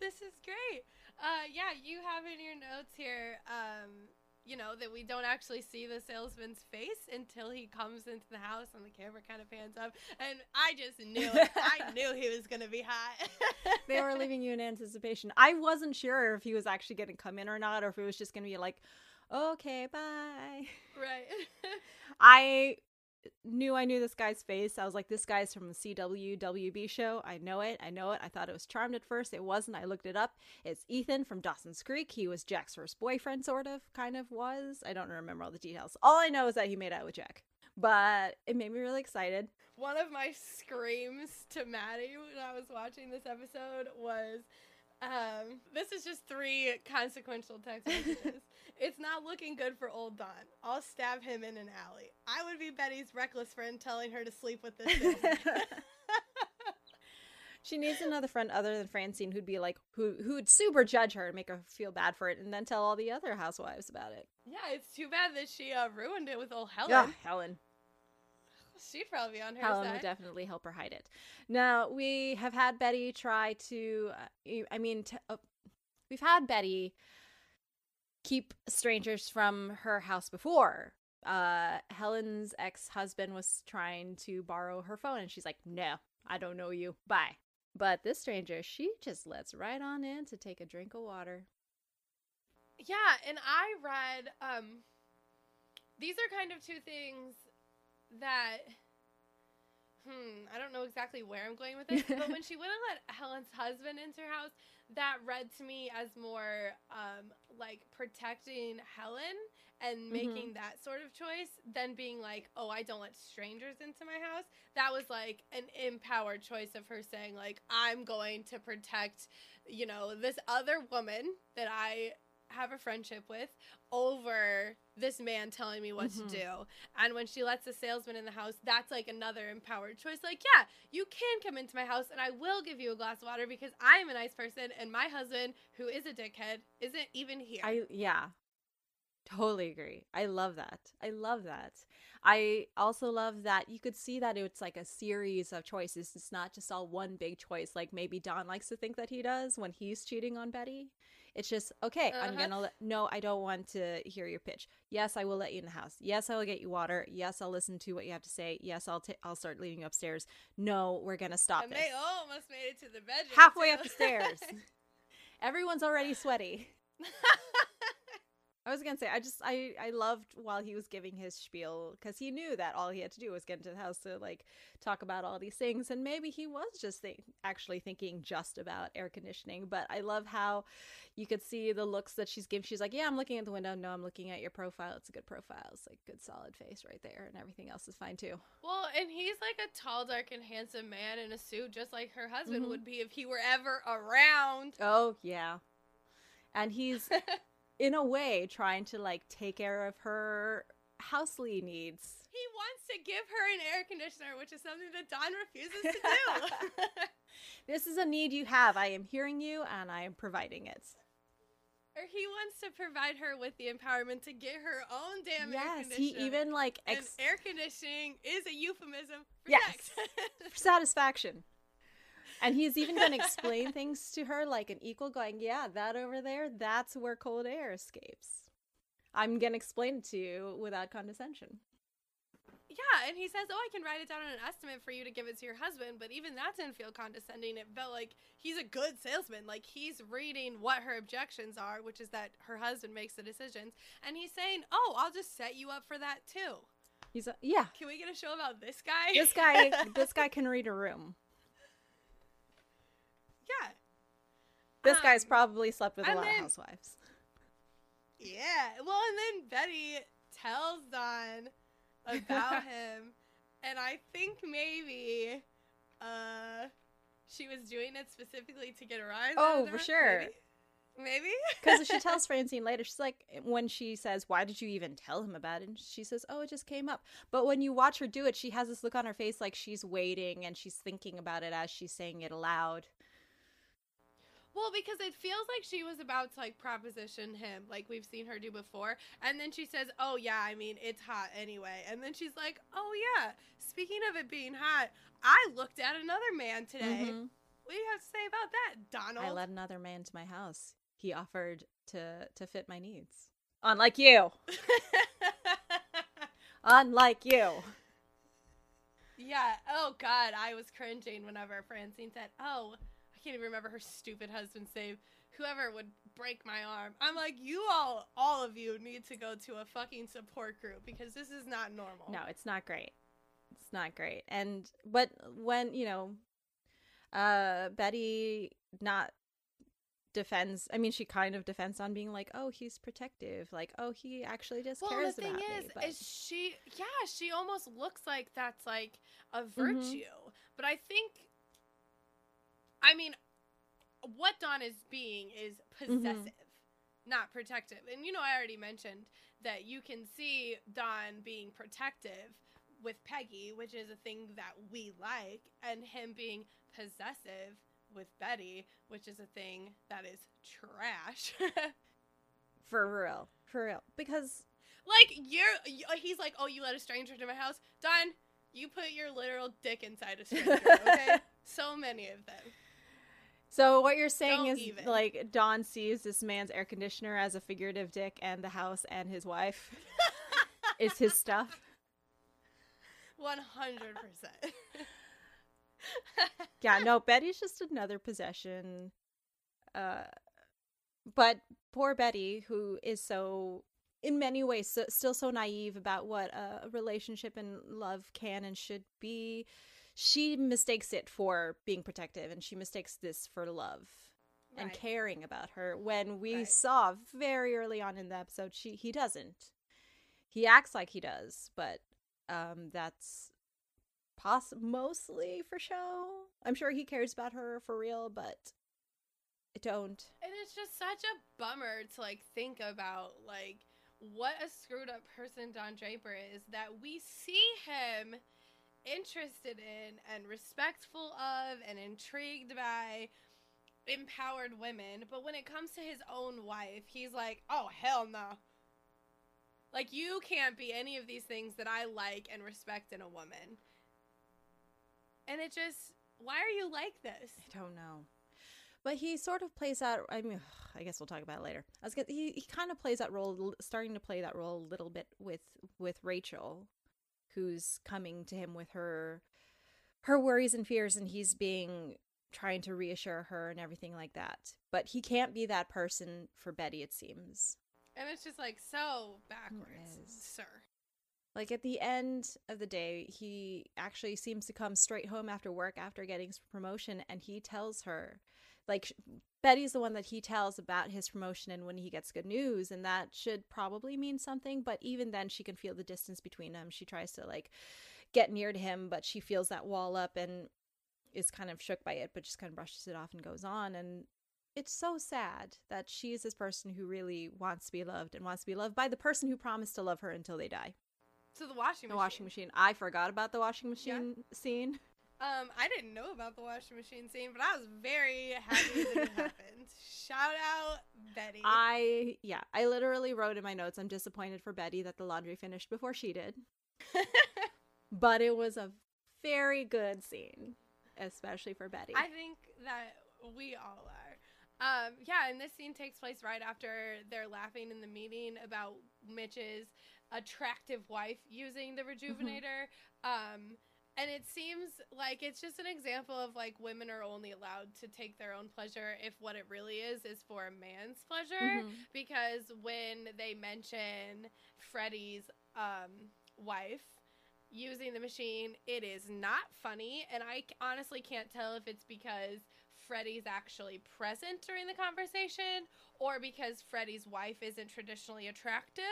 this is great. Uh, yeah, you have in your notes here, um, you know, that we don't actually see the salesman's face until he comes into the house and the camera kind of pans up. And I just knew it. I knew he was gonna be hot. They were leaving you in anticipation. I wasn't sure if he was actually going to come in or not, or if it was just going to be like, okay, bye. right. I knew I knew this guy's face. I was like, this guy's from the CW WB show. I know it. I know it. I thought it was Charmed at first. It wasn't. I looked it up. It's Ethan from Dawson's Creek. He was Jack's first boyfriend, sort of, kind of was. I don't remember all the details. All I know is that he made out with Jack. But it made me really excited. One of my screams to Maddie when I was watching this episode was um, this is just three consequential text messages. it's not looking good for old Don. I'll stab him in an alley. I would be Betty's reckless friend telling her to sleep with this she needs another friend other than Francine who'd be like, who who'd super judge her and make her feel bad for it, and then tell all the other housewives about it. yeah, it's too bad that she uh, ruined it with old Helen. Yeah, Helen. She'd probably be on her Helen side. would definitely help her hide it. Now we have had Betty try to. Uh, I mean, t- uh, we've had Betty keep strangers from her house before. Uh, Helen's ex-husband was trying to borrow her phone, and she's like, "No, I don't know you. Bye." But this stranger, she just lets right on in to take a drink of water. Yeah, and I read um these are kind of two things that hmm, I don't know exactly where I'm going with this, but when she wouldn't let Helen's husband into her house, that read to me as more um like protecting Helen and making that sort of choice than being like, "Oh, I don't let strangers into my house." That was like an empowered choice of her saying like, "I'm going to protect, you know, this other woman that I have a friendship with over this man telling me what Mhm. to do. And when she lets the salesman in the house, that's like another empowered choice. Like, yeah, you can come into my house and I will give you a glass of water because I'm a nice person and my husband, who is a dickhead, isn't even here. I yeah. Totally agree. I love that. I love that. I also love that you could see that it's like a series of choices. It's not just all one big choice like maybe Don likes to think that he does when he's cheating on Betty. It's just, okay, I'm Uh-huh. going to let no, I don't want to hear your pitch. Yes, I will let you in the house. Yes, I will get you water. Yes, I'll listen to what you have to say. Yes, I'll ta- I'll start leading you upstairs. No, we're going to stop and this. they almost made it to the bedroom. Halfway too. up the stairs. Everyone's already sweaty. I was gonna say, I just, I, I loved while he was giving his spiel because he knew that all he had to do was get into the house to like talk about all these things, and maybe he was just think, actually thinking just about air conditioning. But I love how you could see the looks that she's giving. She's like, "Yeah, I'm looking at the window. No, I'm looking at your profile. It's a good profile. It's like good solid face right there, and everything else is fine too." Well, and he's like a tall, dark, and handsome man in a suit, just like her husband Mhm. would be if he were ever around. Oh yeah, and he's in a way trying to like take care of her housely needs. He wants to give her an air conditioner, which is something that Don refuses to do. This is a need you have. I am hearing you and I am providing it. or he wants to provide her with the empowerment to get her own damn air conditioner. yes, he even like ex- air conditioning is a euphemism for Yes. for satisfaction. And he's even going to explain things to her like an equal, going, Yeah, that over there, that's where cold air escapes. I'm going to explain it to you without condescension. Yeah, and he says, "Oh, I can write it down on an estimate for you to give it to your husband." But even that didn't feel condescending. It felt like he's a good salesman. Like he's reading what her objections are, which is that her husband makes the decisions, and he's saying, "Oh, I'll just set you up for that too." He's like, Yeah, Can we get a show about this guy? this guy, this guy can read a room. Yeah, This guy's Um, probably slept with a lot then- of housewives. yeah. Well, and then Betty tells Don about him, and I think maybe, uh, she was doing it specifically to get a rise. Oh, for sure. Maybe. Maybe? Because she tells Francine later, she's like, when she says, Why did you even tell him about it? And she says, Oh, it just came up. But when you watch her do it, she has this look on her face like she's waiting and she's thinking about it as she's saying it aloud. Well, because it feels like she was about to like proposition him, like we've seen her do before, and then she says, "Oh yeah, I mean it's hot anyway," and then she's like, "Oh yeah, speaking of it being hot, I looked at another man today. Mhm. What do you have to say about that, Donald?" I let another man to my house. He offered to to fit my needs. Unlike you. Unlike you. yeah. Oh God, I was cringing whenever Francine said, "Oh, can't even remember her stupid husband's name." Whoever would break my arm. I'm like, you all, all of you need to go to a fucking support group because this is not normal. No, it's not great. It's not great. And but when, you know, uh Betty not defends I mean she kind of defends on being like, "Oh, he's protective." Like, "Oh, he actually just well, cares the thing about is, me." But is she? Yeah, she almost looks like that's like a Mm-hmm. virtue. But I think, I mean, what Don is being is Mm-hmm. possessive, not protective. And you know, I already mentioned that you can see Don being protective with Peggy, which is a thing that we like, and him being possessive with Betty, which is a thing that is trash. for real. For real. Because Like you're he's like, oh, you let a stranger into my house, Don. You put your literal dick inside a stranger. Okay, so many of them. So what you're saying Don't is even. like Don sees this man's air conditioner as a figurative dick and the house and his wife is his stuff. One hundred percent. yeah, no, Betty's just another possession. Uh, but poor Betty, who is so, in many ways, so, still so naive about what a relationship and love can and should be, she mistakes it for being protective and she mistakes this for love and caring about her. When we Right. saw very early on in the episode she he doesn't. He acts like he does but um that's poss- mostly for show. I'm sure he cares about her for real but I don't. And it's just such a bummer to like think about like what a screwed up person Don Draper is that we see him interested in and respectful of and intrigued by empowered women, but when it comes to his own wife, he's like, "Oh hell no." Like you can't be any of these things that I like and respect in a woman. And it just why are you like this? i don't know but he sort of plays that i mean i guess we'll talk about it later i was gonna he, he kind of plays that role starting to play that role a little bit with with rachel who's coming to him with her her worries and fears and he's being trying to reassure her and everything like that. But he can't be that person for betty it seems. And it's just like so backwards, sir. Like at the end of the day, he actually seems to come straight home after work after getting his promotion and he tells her like Betty's the one that he tells about his promotion and when he gets good news and that should probably mean something, but even then she can feel the distance between them. She tries to like get near to him, but she feels that wall up and is kind of shook by it, but just kind of brushes it off and goes on and it's so sad that she is this person who really wants to be loved and wants to be loved by the person who promised to love her until they die. So the washing The machine. washing machine. I forgot about the washing machine scene. Um, I didn't know about the washing machine scene, but I was very happy that it happened. Shout out Betty. I yeah, I literally wrote in my notes I'm disappointed for Betty that the laundry finished before she did. but it was a very good scene, especially for Betty. I think that we all are. Um, yeah, and this scene takes place right after they're laughing in the meeting about Mitch's attractive wife using the rejuvenator. um, and it seems like it's just an example of like women are only allowed to take their own pleasure if what it really is is for a man's pleasure. Mhm. Because when they mention Freddie's um, wife using the machine, it is not funny. And I honestly can't tell if it's because Freddie's actually present during the conversation or because Freddie's wife isn't traditionally attractive.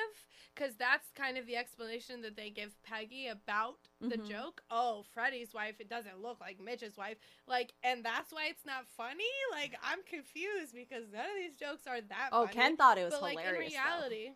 Because that's kind of the explanation that they give Peggy about the Mhm. joke. Oh, Freddie's wife, it doesn't look like Mitch's wife. Like, and that's why it's not funny? Like, I'm confused because none of these jokes are that oh, funny Ken thought it was but like hilarious. in though. reality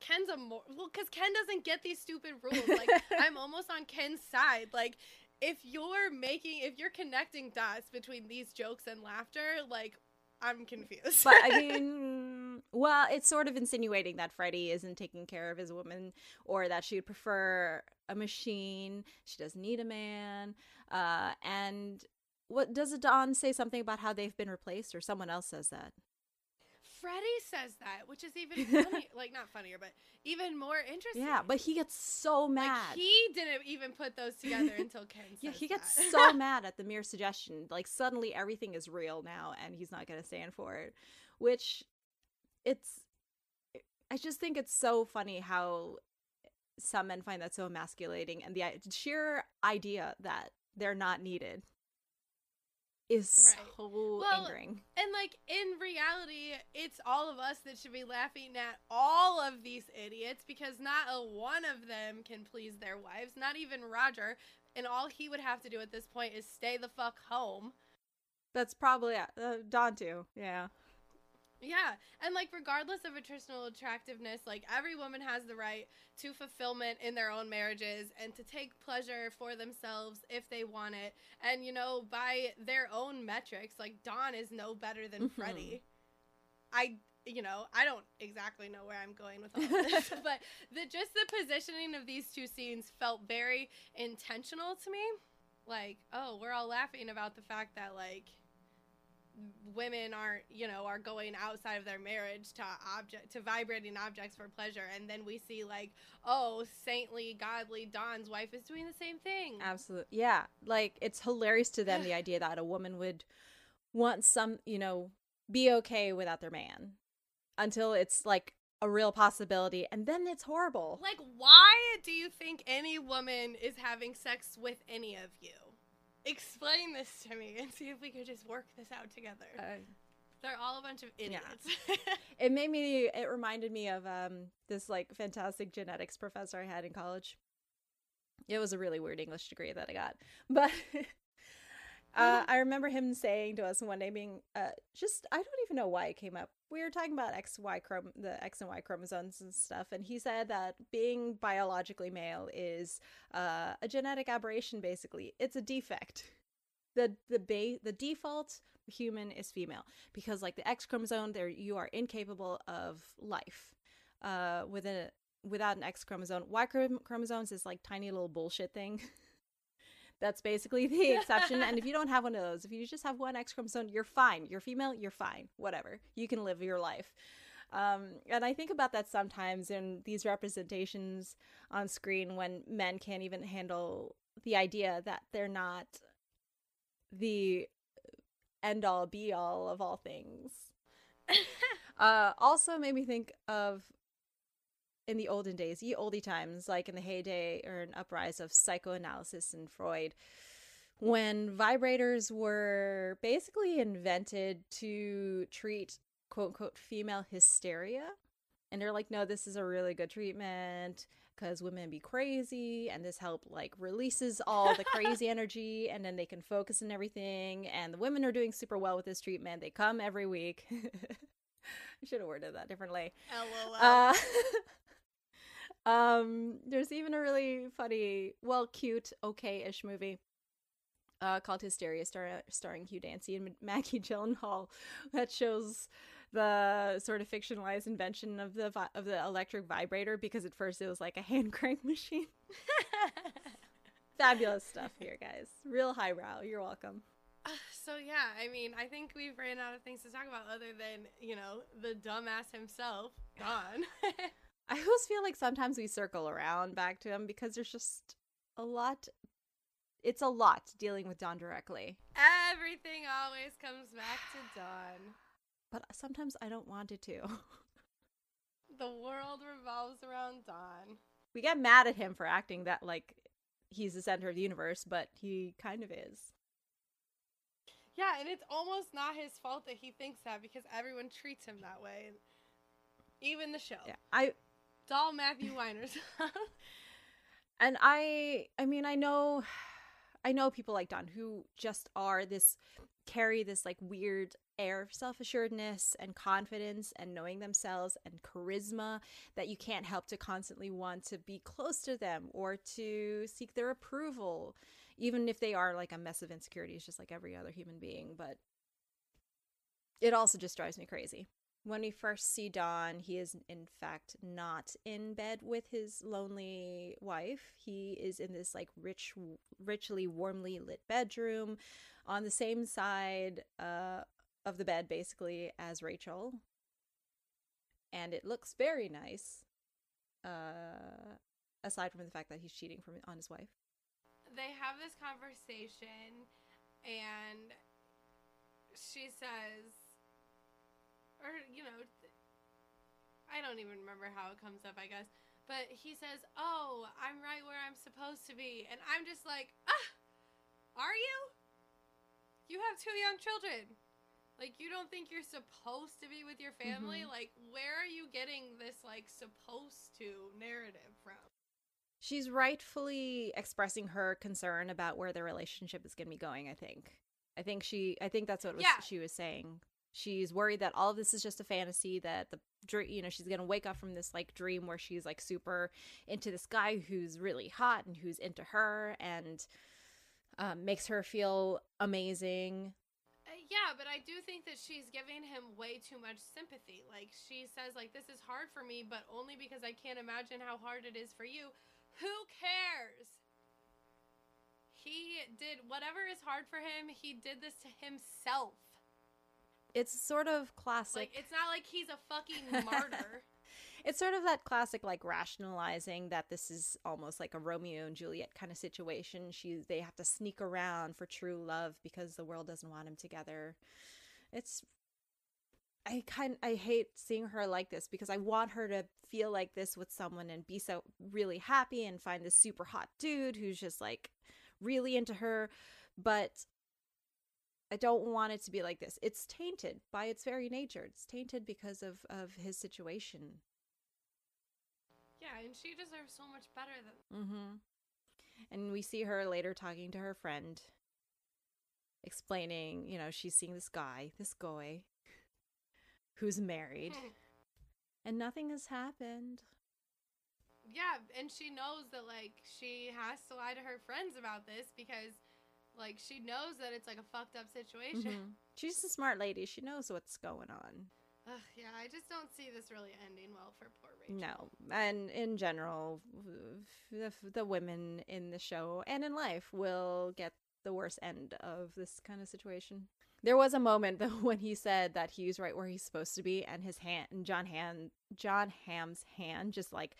ken's a more well because ken doesn't get these stupid rules like i'm almost on ken's side like if you're making if you're connecting dots between these jokes and laughter like i'm confused but I mean, well, it's sort of insinuating that Freddie isn't taking care of his woman, or that she would prefer a machine. She doesn't need a man. Uh, and what does Don say something about how they've been replaced, or someone else says that? Freddie says that which is even funny like not funnier but even more interesting Yeah, but he gets so like mad. he didn't even put those together until ken yeah, he gets so mad at the mere suggestion. Like suddenly everything is real now, and he's not going to stand for it. Which, it's. I just think it's so funny how some men find that so emasculating, and the sheer idea that they're not needed is Right. so Well, angering. And like in reality, it's all of us that should be laughing at all of these idiots because not a one of them can please their wives, not even Roger. And all he would have to do at this point is stay the fuck home. That's probably uh, Don too. Yeah. Yeah, and like regardless of attritional attractiveness, like every woman has the right to fulfillment in their own marriages and to take pleasure for themselves if they want it. And you know, by their own metrics, like Don is no better than Mhm. Freddie. I you know, I don't exactly know where I'm going with all this, but the just the positioning of these two scenes felt very intentional to me. Like, oh, we're all laughing about the fact that like women aren't you know are going outside of their marriage to object to vibrating objects for pleasure and then we see like oh saintly godly don's wife is doing the same thing Absolutely. Yeah. Like it's hilarious to them the idea that a woman would want some, you know, be okay without their man until it's like a real possibility and then it's horrible. like why do you think any woman is having sex with any of you explain this to me and see if we could just work this out together Uh, they're all a bunch of idiots it made me it reminded me of um this like fantastic genetics professor I had in college. It was a really weird English degree that I got. But uh, I remember him saying to us one day being uh just I don't even know why it came up. We were talking about X Y chrom the X and Y chromosomes and stuff and he said that being biologically male is uh a genetic aberration basically. It's a defect. The the ba- the default human is female because like the X chromosome there you are incapable of life. Uh with a without an X chromosome. Y chrom- chromosomes is like tiny little bullshit thing. That's basically the exception. and if you don't have one of those, if you just have one X chromosome, you're fine. You're female, you're fine. Whatever. You can live your life. Um, and I think about that sometimes in these representations on screen when men can't even handle the idea that they're not the end all be all of all things. Uh, also made me think of in the olden days, ye oldie times, like in the heyday or an uprise of psychoanalysis and Freud, when vibrators were basically invented to treat quote unquote female hysteria. And they're like, no, this is a really good treatment because women be crazy and this help like releases all the crazy energy and then they can focus and everything and the women are doing super well with this treatment they come every week i should have worded that differently LOL. uh, um there's even a really funny well cute okay-ish movie uh, called Hysteria, star- starring Hugh Dancy and Maggie Gyllenhaal, that shows the sort of fictionalized invention of the vi- of the electric vibrator because at first it was like a hand crank machine. Fabulous stuff here, guys. Real highbrow. You're welcome. Uh, so yeah, I mean, I think we've ran out of things to talk about other than you know the dumbass himself, Don. I always feel like sometimes we circle around back to him because there's just a lot. It's a lot dealing with Don directly, Everything always comes back to Don. but sometimes I don't want it to. The world revolves around Don. we get mad at him for acting that like he's the center of the universe, but he kind of is. Yeah, and it's almost not his fault that he thinks that because everyone treats him that way. Even the show. Yeah, I It's all Matthew Weiner's. and I I mean I know I know people like Don who just are this carry this like weird air of self-assuredness and confidence and knowing themselves and charisma that you can't help to constantly want to be close to them or to seek their approval even if they are like a mess of insecurities just like every other human being but it also just drives me crazy when we first see Don, he is in fact not in bed with his lonely wife. He is in this like rich, richly, warmly lit bedroom on the same side uh, of the bed, basically, as Rachel. And it looks very nice, uh, aside from the fact that he's cheating from on his wife. they have this conversation and she says or you know th- i don't even remember how it comes up i guess but he says oh i'm right where i'm supposed to be and i'm just like ah are you you have two young children like you don't think you're supposed to be with your family Mhm. like where are you getting this like supposed to narrative from She's rightfully expressing her concern about where the relationship is going to be going, I think. I think she I think that's what was, Yeah. she was saying. She's worried that all of this is just a fantasy that the you know, she's going to wake up from this like dream where she's like super into this guy who's really hot and who's into her and um, makes her feel amazing. Uh, yeah, but I do think that she's giving him way too much sympathy. Like she says like this is hard for me, but only because I can't imagine how hard it is for you. Who cares? He did whatever is hard for him. He did this to himself. It's sort of classic. Like it's not like he's a fucking martyr. It's sort of that classic like rationalizing that this is almost like a Romeo and Juliet kind of situation. She they have to sneak around for true love because the world doesn't want them together. It's I kind I hate seeing her like this because I want her to feel like this with someone and be so really happy and find this super hot dude who's just like really into her, but I don't want it to be like this. It's tainted by its very nature. It's tainted because of of his situation. yeah, and she deserves so much better than Mm-hmm. And we see her later talking to her friend, explaining, you know, she's seeing this guy, this guy, who's married, and nothing has happened. Yeah, and she knows that like she has to lie to her friends about this because like she knows that it's like a fucked up situation. Mhm. She's a smart lady. She knows what's going on. Ugh, yeah, I just don't see this really ending well for poor Rachel. No, and in general, the, the women in the show and in life will get the worst end of this kind of situation. There was a moment though when he said that he was right where he's supposed to be, and his hand, and John Han, Jon Hamm's hand, just like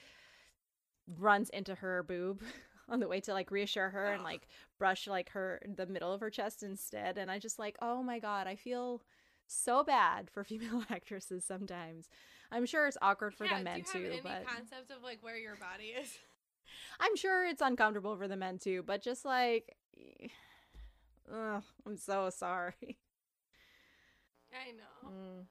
runs into her boob on the way to like reassure her and like brush like her the middle of her chest instead. And I just like, oh my god, I feel so bad for female actresses sometimes. I'm sure it's awkward for yeah, the men do you have too, any but concept of like where your body is? I'm sure it's uncomfortable for the men too, but just like ugh, I'm so sorry. I know. Mm.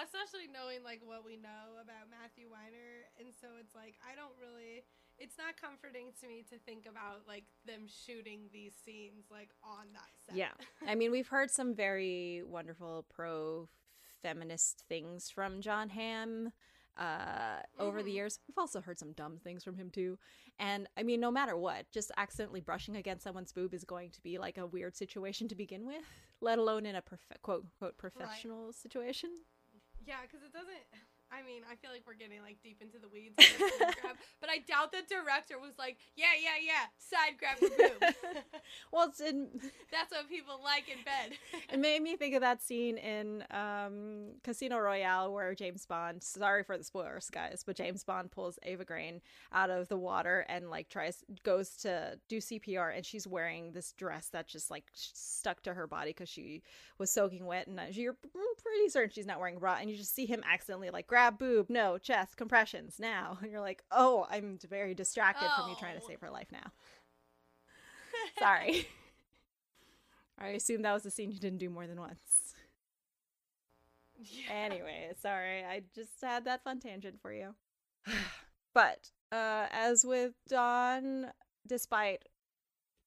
Especially knowing like what we know about Matthew Weiner, and so it's like I don't really. It's not comforting to me to think about like them shooting these scenes like on that set. Yeah. I mean, we've heard some very wonderful pro feminist things from Jon Hamm uh, over the Mhm. years. We've also heard some dumb things from him too. And I mean, no matter what, just accidentally brushing against someone's boob is going to be like a weird situation to begin with, let alone in a prof- quote quote professional situation. Yeah, because it doesn't. I mean, I feel like we're getting like deep into the weeds, of the scene grab, but I the director was like, "Yeah, yeah, yeah, side grab the boob." well, it's in, That's what people like in bed. it made me think of that scene in um, Casino Royale where James Bond. Sorry for the spoilers, guys, but James Bond pulls Eva Green out of the water and like tries goes to do CPR, and she's wearing this dress that just like stuck to her body because she was soaking wet, and uh, you're pretty certain she's not wearing bra, and you just see him accidentally like grab boob, no chest compressions now, and you're like, oh, I'm very distracted from you trying to Oh. save her life now. Sorry. I assume that was a scene you didn't do more than once. Yeah. Anyway, sorry, I just had that fun tangent for you. but uh, as with Don, despite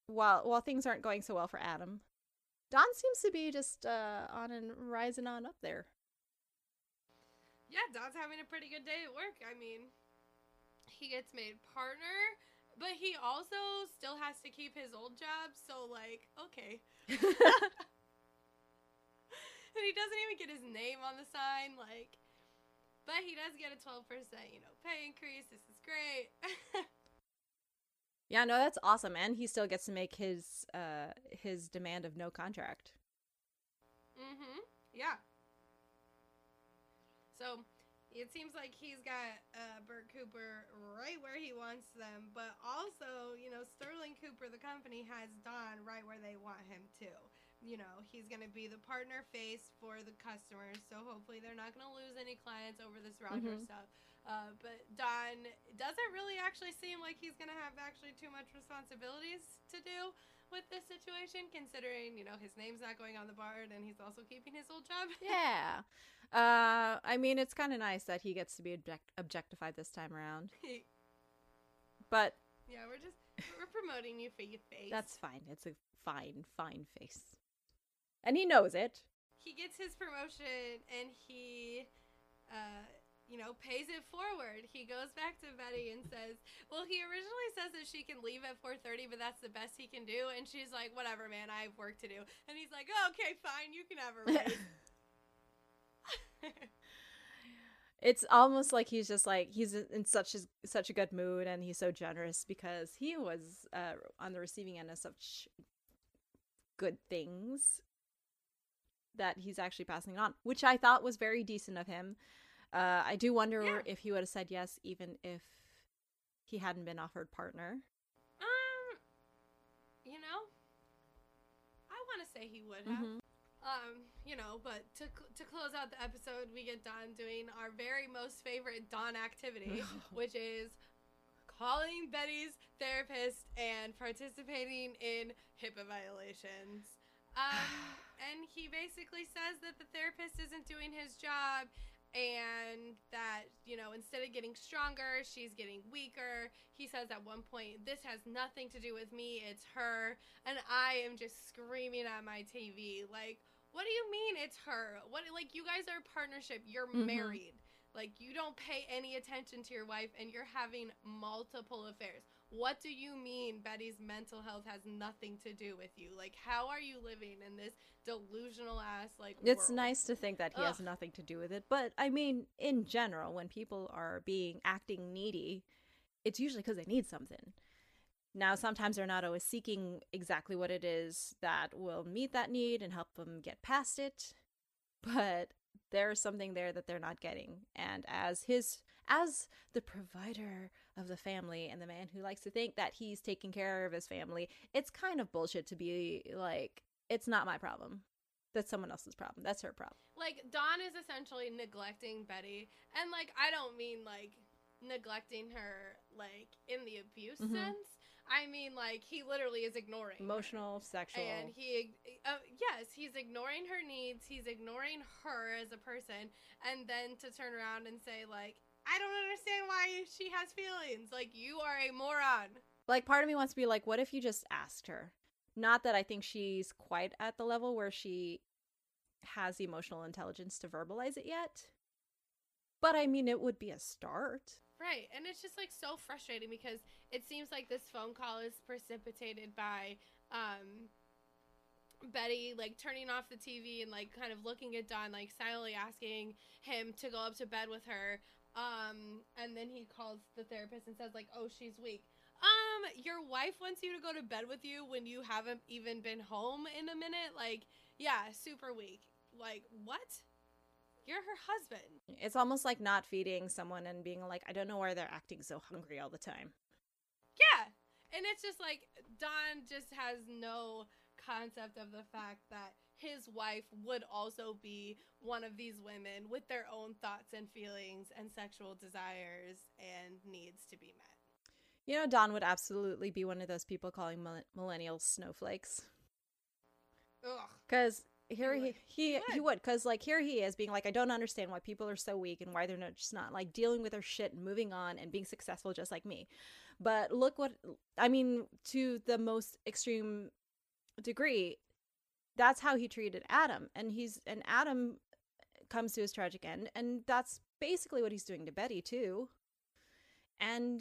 while while things aren't going so well for Adam, Don seems to be just uh, on and rising on up there. Yeah, Don's having a pretty good day at work. I mean, he gets made partner, but he also still has to keep his old job. So, like, okay. and he doesn't even get his name on the sign. Like, but he does get a 12%, you know, pay increase. This is great. yeah, no, that's awesome, and he still gets to make his uh his demand of no contract. mm hmm. Yeah. So it seems like he's got uh, Bert Cooper right where he wants them, but also, you know, Sterling Cooper, the company, has Don right where they want him to. You know, he's going to be the partner face for the customers, so hopefully they're not going to lose any clients over this Roger Mhm. stuff. Uh, but Don doesn't really actually seem like he's going to have actually too much responsibilities to do with this situation, considering, you know, his name's not going on the board and he's also keeping his old job. Yeah. Uh, I mean, it's kind of nice that he gets to be object- objectified this time around, but Yeah, we're just we're promoting you for your face. that's fine. It's a fine, fine face, and he knows it. he gets his promotion and he uh you know pays it forward. He goes back to Betty and says, "Well, he originally says that she can leave at 4:30, but that's the best he can do." And she's like, "Whatever, man. I have work to do." And he's like, oh, "Okay, fine. You can have her raise." It's almost like he's just like he's in such a, such a good mood and he's so generous because he was uh, on the receiving end of such good things that he's actually passing on, which I thought was very decent of him. Uh, I do wonder Yeah. if he would have said yes, even if he hadn't been offered partner. um, you know, I want to say he would have. Mhm. Um, you know, but to to close out the episode, we get Don doing our very most favorite Don activity, which is calling Betty's therapist and participating in HIPAA violations. Um, and he basically says that the therapist isn't doing his job and that, you know, instead of getting stronger, she's getting weaker. He says at one point, This has nothing to do with me, it's her. And I am just screaming at my TV, like, what do you mean it's her? What like you guys are a partnership, you're Mhm. married. Like you don't pay any attention to your wife and you're having multiple affairs. What do you mean Betty's mental health has nothing to do with you? Like how are you living in this delusional ass like It's world? nice to think that he has nothing to do with it, but I mean, in general, when people are being acting needy, it's usually because they need something. Now, sometimes they're not always seeking exactly what it is that will meet that need and help them get past it, but there's something there that they're not getting. And as his as the provider of the family and the man who likes to think that he's taking care of his family, it's kind of bullshit to be like, it's not my problem. That's someone else's problem. That's her problem. Like Don is essentially neglecting Betty, and like I don't mean like neglecting her like in the abuse Mhm. sense. I mean like he literally is ignoring her. Emotional, sexual. And he, uh, yes, he's ignoring her needs. He's ignoring her as a person, and then to turn around and say like, I don't understand she has feelings. Like you are a moron. like part of me wants to be like, what if you just asked her? Not that I think she's quite at the level where she has the emotional intelligence to verbalize it yet. But I mean, it would be a start. Right, and it's just like so frustrating because it seems like this phone call is precipitated by um Betty like turning off the TV and like kind of looking at Don like silently asking him to go up to bed with her. Um and then he calls the therapist and says like, "Oh, she's weak." Um your wife wants you to go to bed with you when you haven't even been home in a minute? Like, yeah, super weak. Like, what? You're her husband. It's almost like not feeding someone and being like, I don't know why they're acting so hungry all the time. Yeah. And it's just like Don just has no concept of the fact that his wife would also be one of these women with their own thoughts and feelings and sexual desires and needs to be met. You know, Don would absolutely be one of those people calling mill- millennials snowflakes. Ugh. Because here He he he, He he would. would because like here he is being like I don't understand why people are so weak and why they're not just not like dealing with their shit and moving on and being successful just like me. But look what I mean to the most extreme degree. That's how he treated Adam, and he's and Adam comes to his tragic end, and that's basically what he's doing to Betty too. And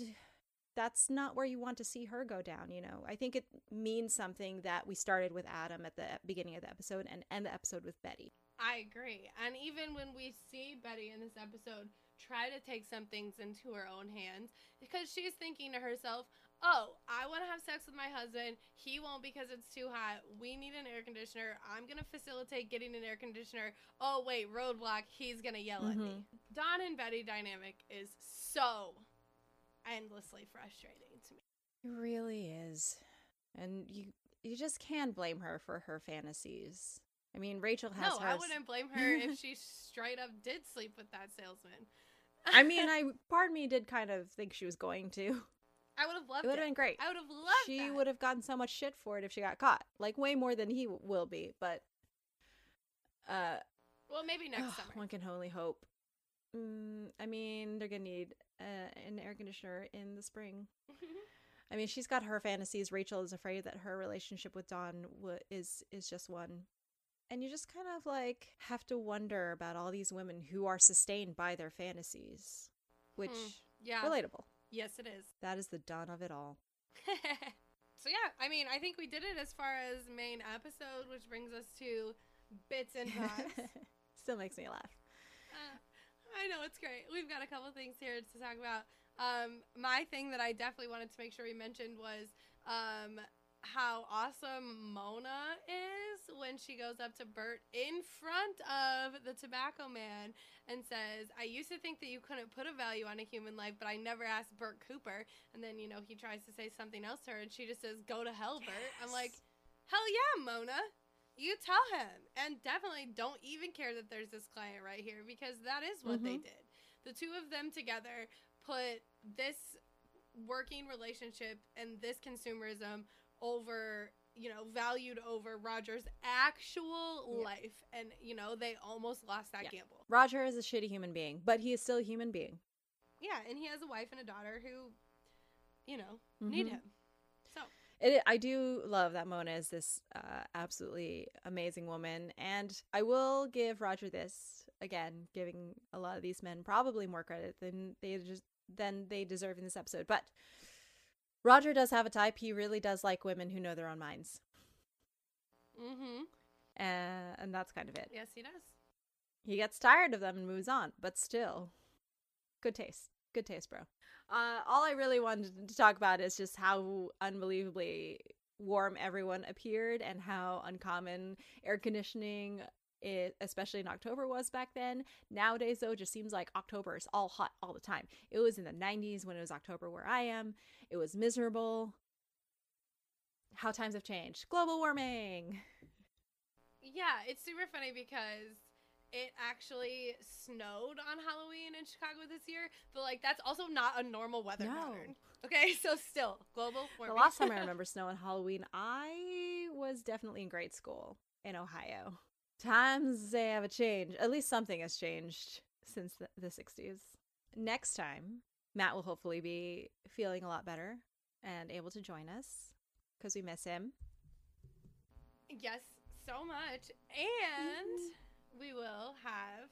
that's not where you want to see her go down, you know. I think it means something that we started with Adam at the beginning of the episode and end the episode with Betty. I agree. And even when we see Betty in this episode try to take some things into her own hands, because she's thinking to herself, oh, I want to have sex with my husband. He won't because it's too hot. We need an air conditioner. I'm going to facilitate getting an air conditioner. Oh, wait, roadblock. He's going to yell at me. Mm-hmm. Don and Betty dynamic is so endlessly frustrating to me. It really is. And you you just can't blame her for her fantasies. I mean, Rachel has No, hers. I wouldn't blame her if she straight up did sleep with that salesman. I mean, I part me did kind of think she was going to. I would have loved It it. would have been great. I would have loved she that. would have gotten so much shit for it if she got caught. Like way more than he w- will be, but uh Well, maybe next ugh, summer. one can only hope. Mm, I mean, they're going to need uh, an air conditioner in the spring. I mean, she's got her fantasies. Rachel is afraid that her relationship with Don w- is is just one. And you just kind of like have to wonder about all these women who are sustained by their fantasies, which Hmm, yeah. relatable. Yes, it is. That is the dawn of it all. so yeah, I mean, I think we did it as far as main episode, which brings us to bits and bobs. Still makes me laugh. Uh, I know it's great. We've got a couple things here to talk about. Um, my thing that I definitely wanted to make sure we mentioned was um, how awesome Mona is when she goes up to Bert in front of the tobacco man and says, I used to think that you couldn't put a value on a human life, but I never asked Bert Cooper. And then, you know, he tries to say something else to her and she just says, Go to hell, Bert. I'm like, Hell yeah, Mona. You tell him. And definitely don't even care that there's this client right here because that is what they Mhm. did. The two of them together put this working relationship and this consumerism over, you know, valued over Roger's actual Yeah. life. And, you know, they almost lost that Yeah. gamble. Roger is a shitty human being, but he is still a human being. Yeah. And he has a wife and a daughter who, you know, need Mhm. him. So, It, I do love that Mona is this uh, absolutely amazing woman, and I will give Roger this again, giving a lot of these men probably more credit than they just than they deserve in this episode. But Roger does have a type; he really does like women who know their own minds, mm hmm. uh, and that's kind of it. Yes, he does. He gets tired of them and moves on, but still, good taste. Good taste, bro. Uh, all I really wanted to talk about is just how unbelievably warm everyone appeared and how uncommon air conditioning, it, especially in October, was back then. Nowadays, though, it just seems like October is all hot all the time. It was in the 90s when it was October where I am. It was miserable. How times have changed. Global warming. Yeah, it's super funny because it actually snowed on Halloween in Chicago this year, but like that's also not a normal weather No. pattern. Okay, so still global warming. The last time I remember snow on Halloween, I was definitely in grade school in Ohio. Times they have a change. At least something has changed since the, the 60s. Next time, Matt will hopefully be feeling a lot better and able to join us because we miss him. Yes, so much. And mm-hmm. we will have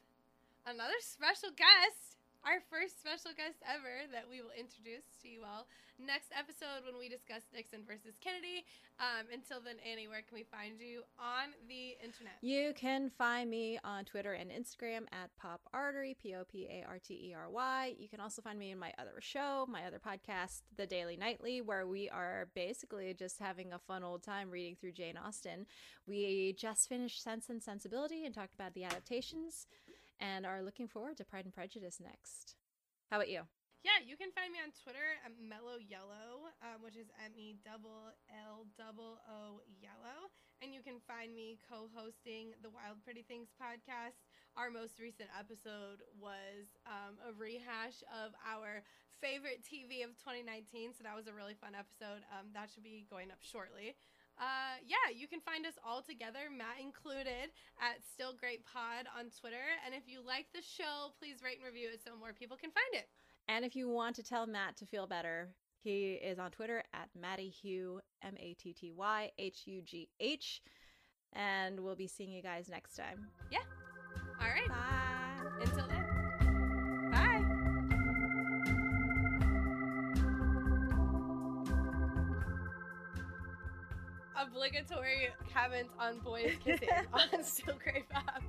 another special guest, our first special guest ever that we will introduce to you all next episode when we discuss Nixon versus Kennedy. Um, until then, Annie, where can we find you on the internet? You can find me on Twitter and Instagram at Pop Artery, P O P A R T E R Y. You can also find me in my other show, my other podcast, The Daily Nightly, where we are basically just having a fun old time reading through Jane Austen. We just finished Sense and Sensibility and talked about the adaptations and are looking forward to Pride and Prejudice next. How about you? Yeah, you can find me on Twitter at Mellow Yellow, um, which is M E double L double O Yellow, and you can find me co-hosting the Wild Pretty Things podcast. Our most recent episode was um, a rehash of our favorite TV of 2019, so that was a really fun episode. Um, that should be going up shortly. Uh, yeah, you can find us all together, Matt included, at Still Great Pod on Twitter. And if you like the show, please rate and review it so more people can find it. And if you want to tell Matt to feel better, he is on Twitter at Matty Hugh, M A T T Y H U G H. And we'll be seeing you guys next time. Yeah. All right. Bye. Obligatory comments on boys kissing on Still Great Pod.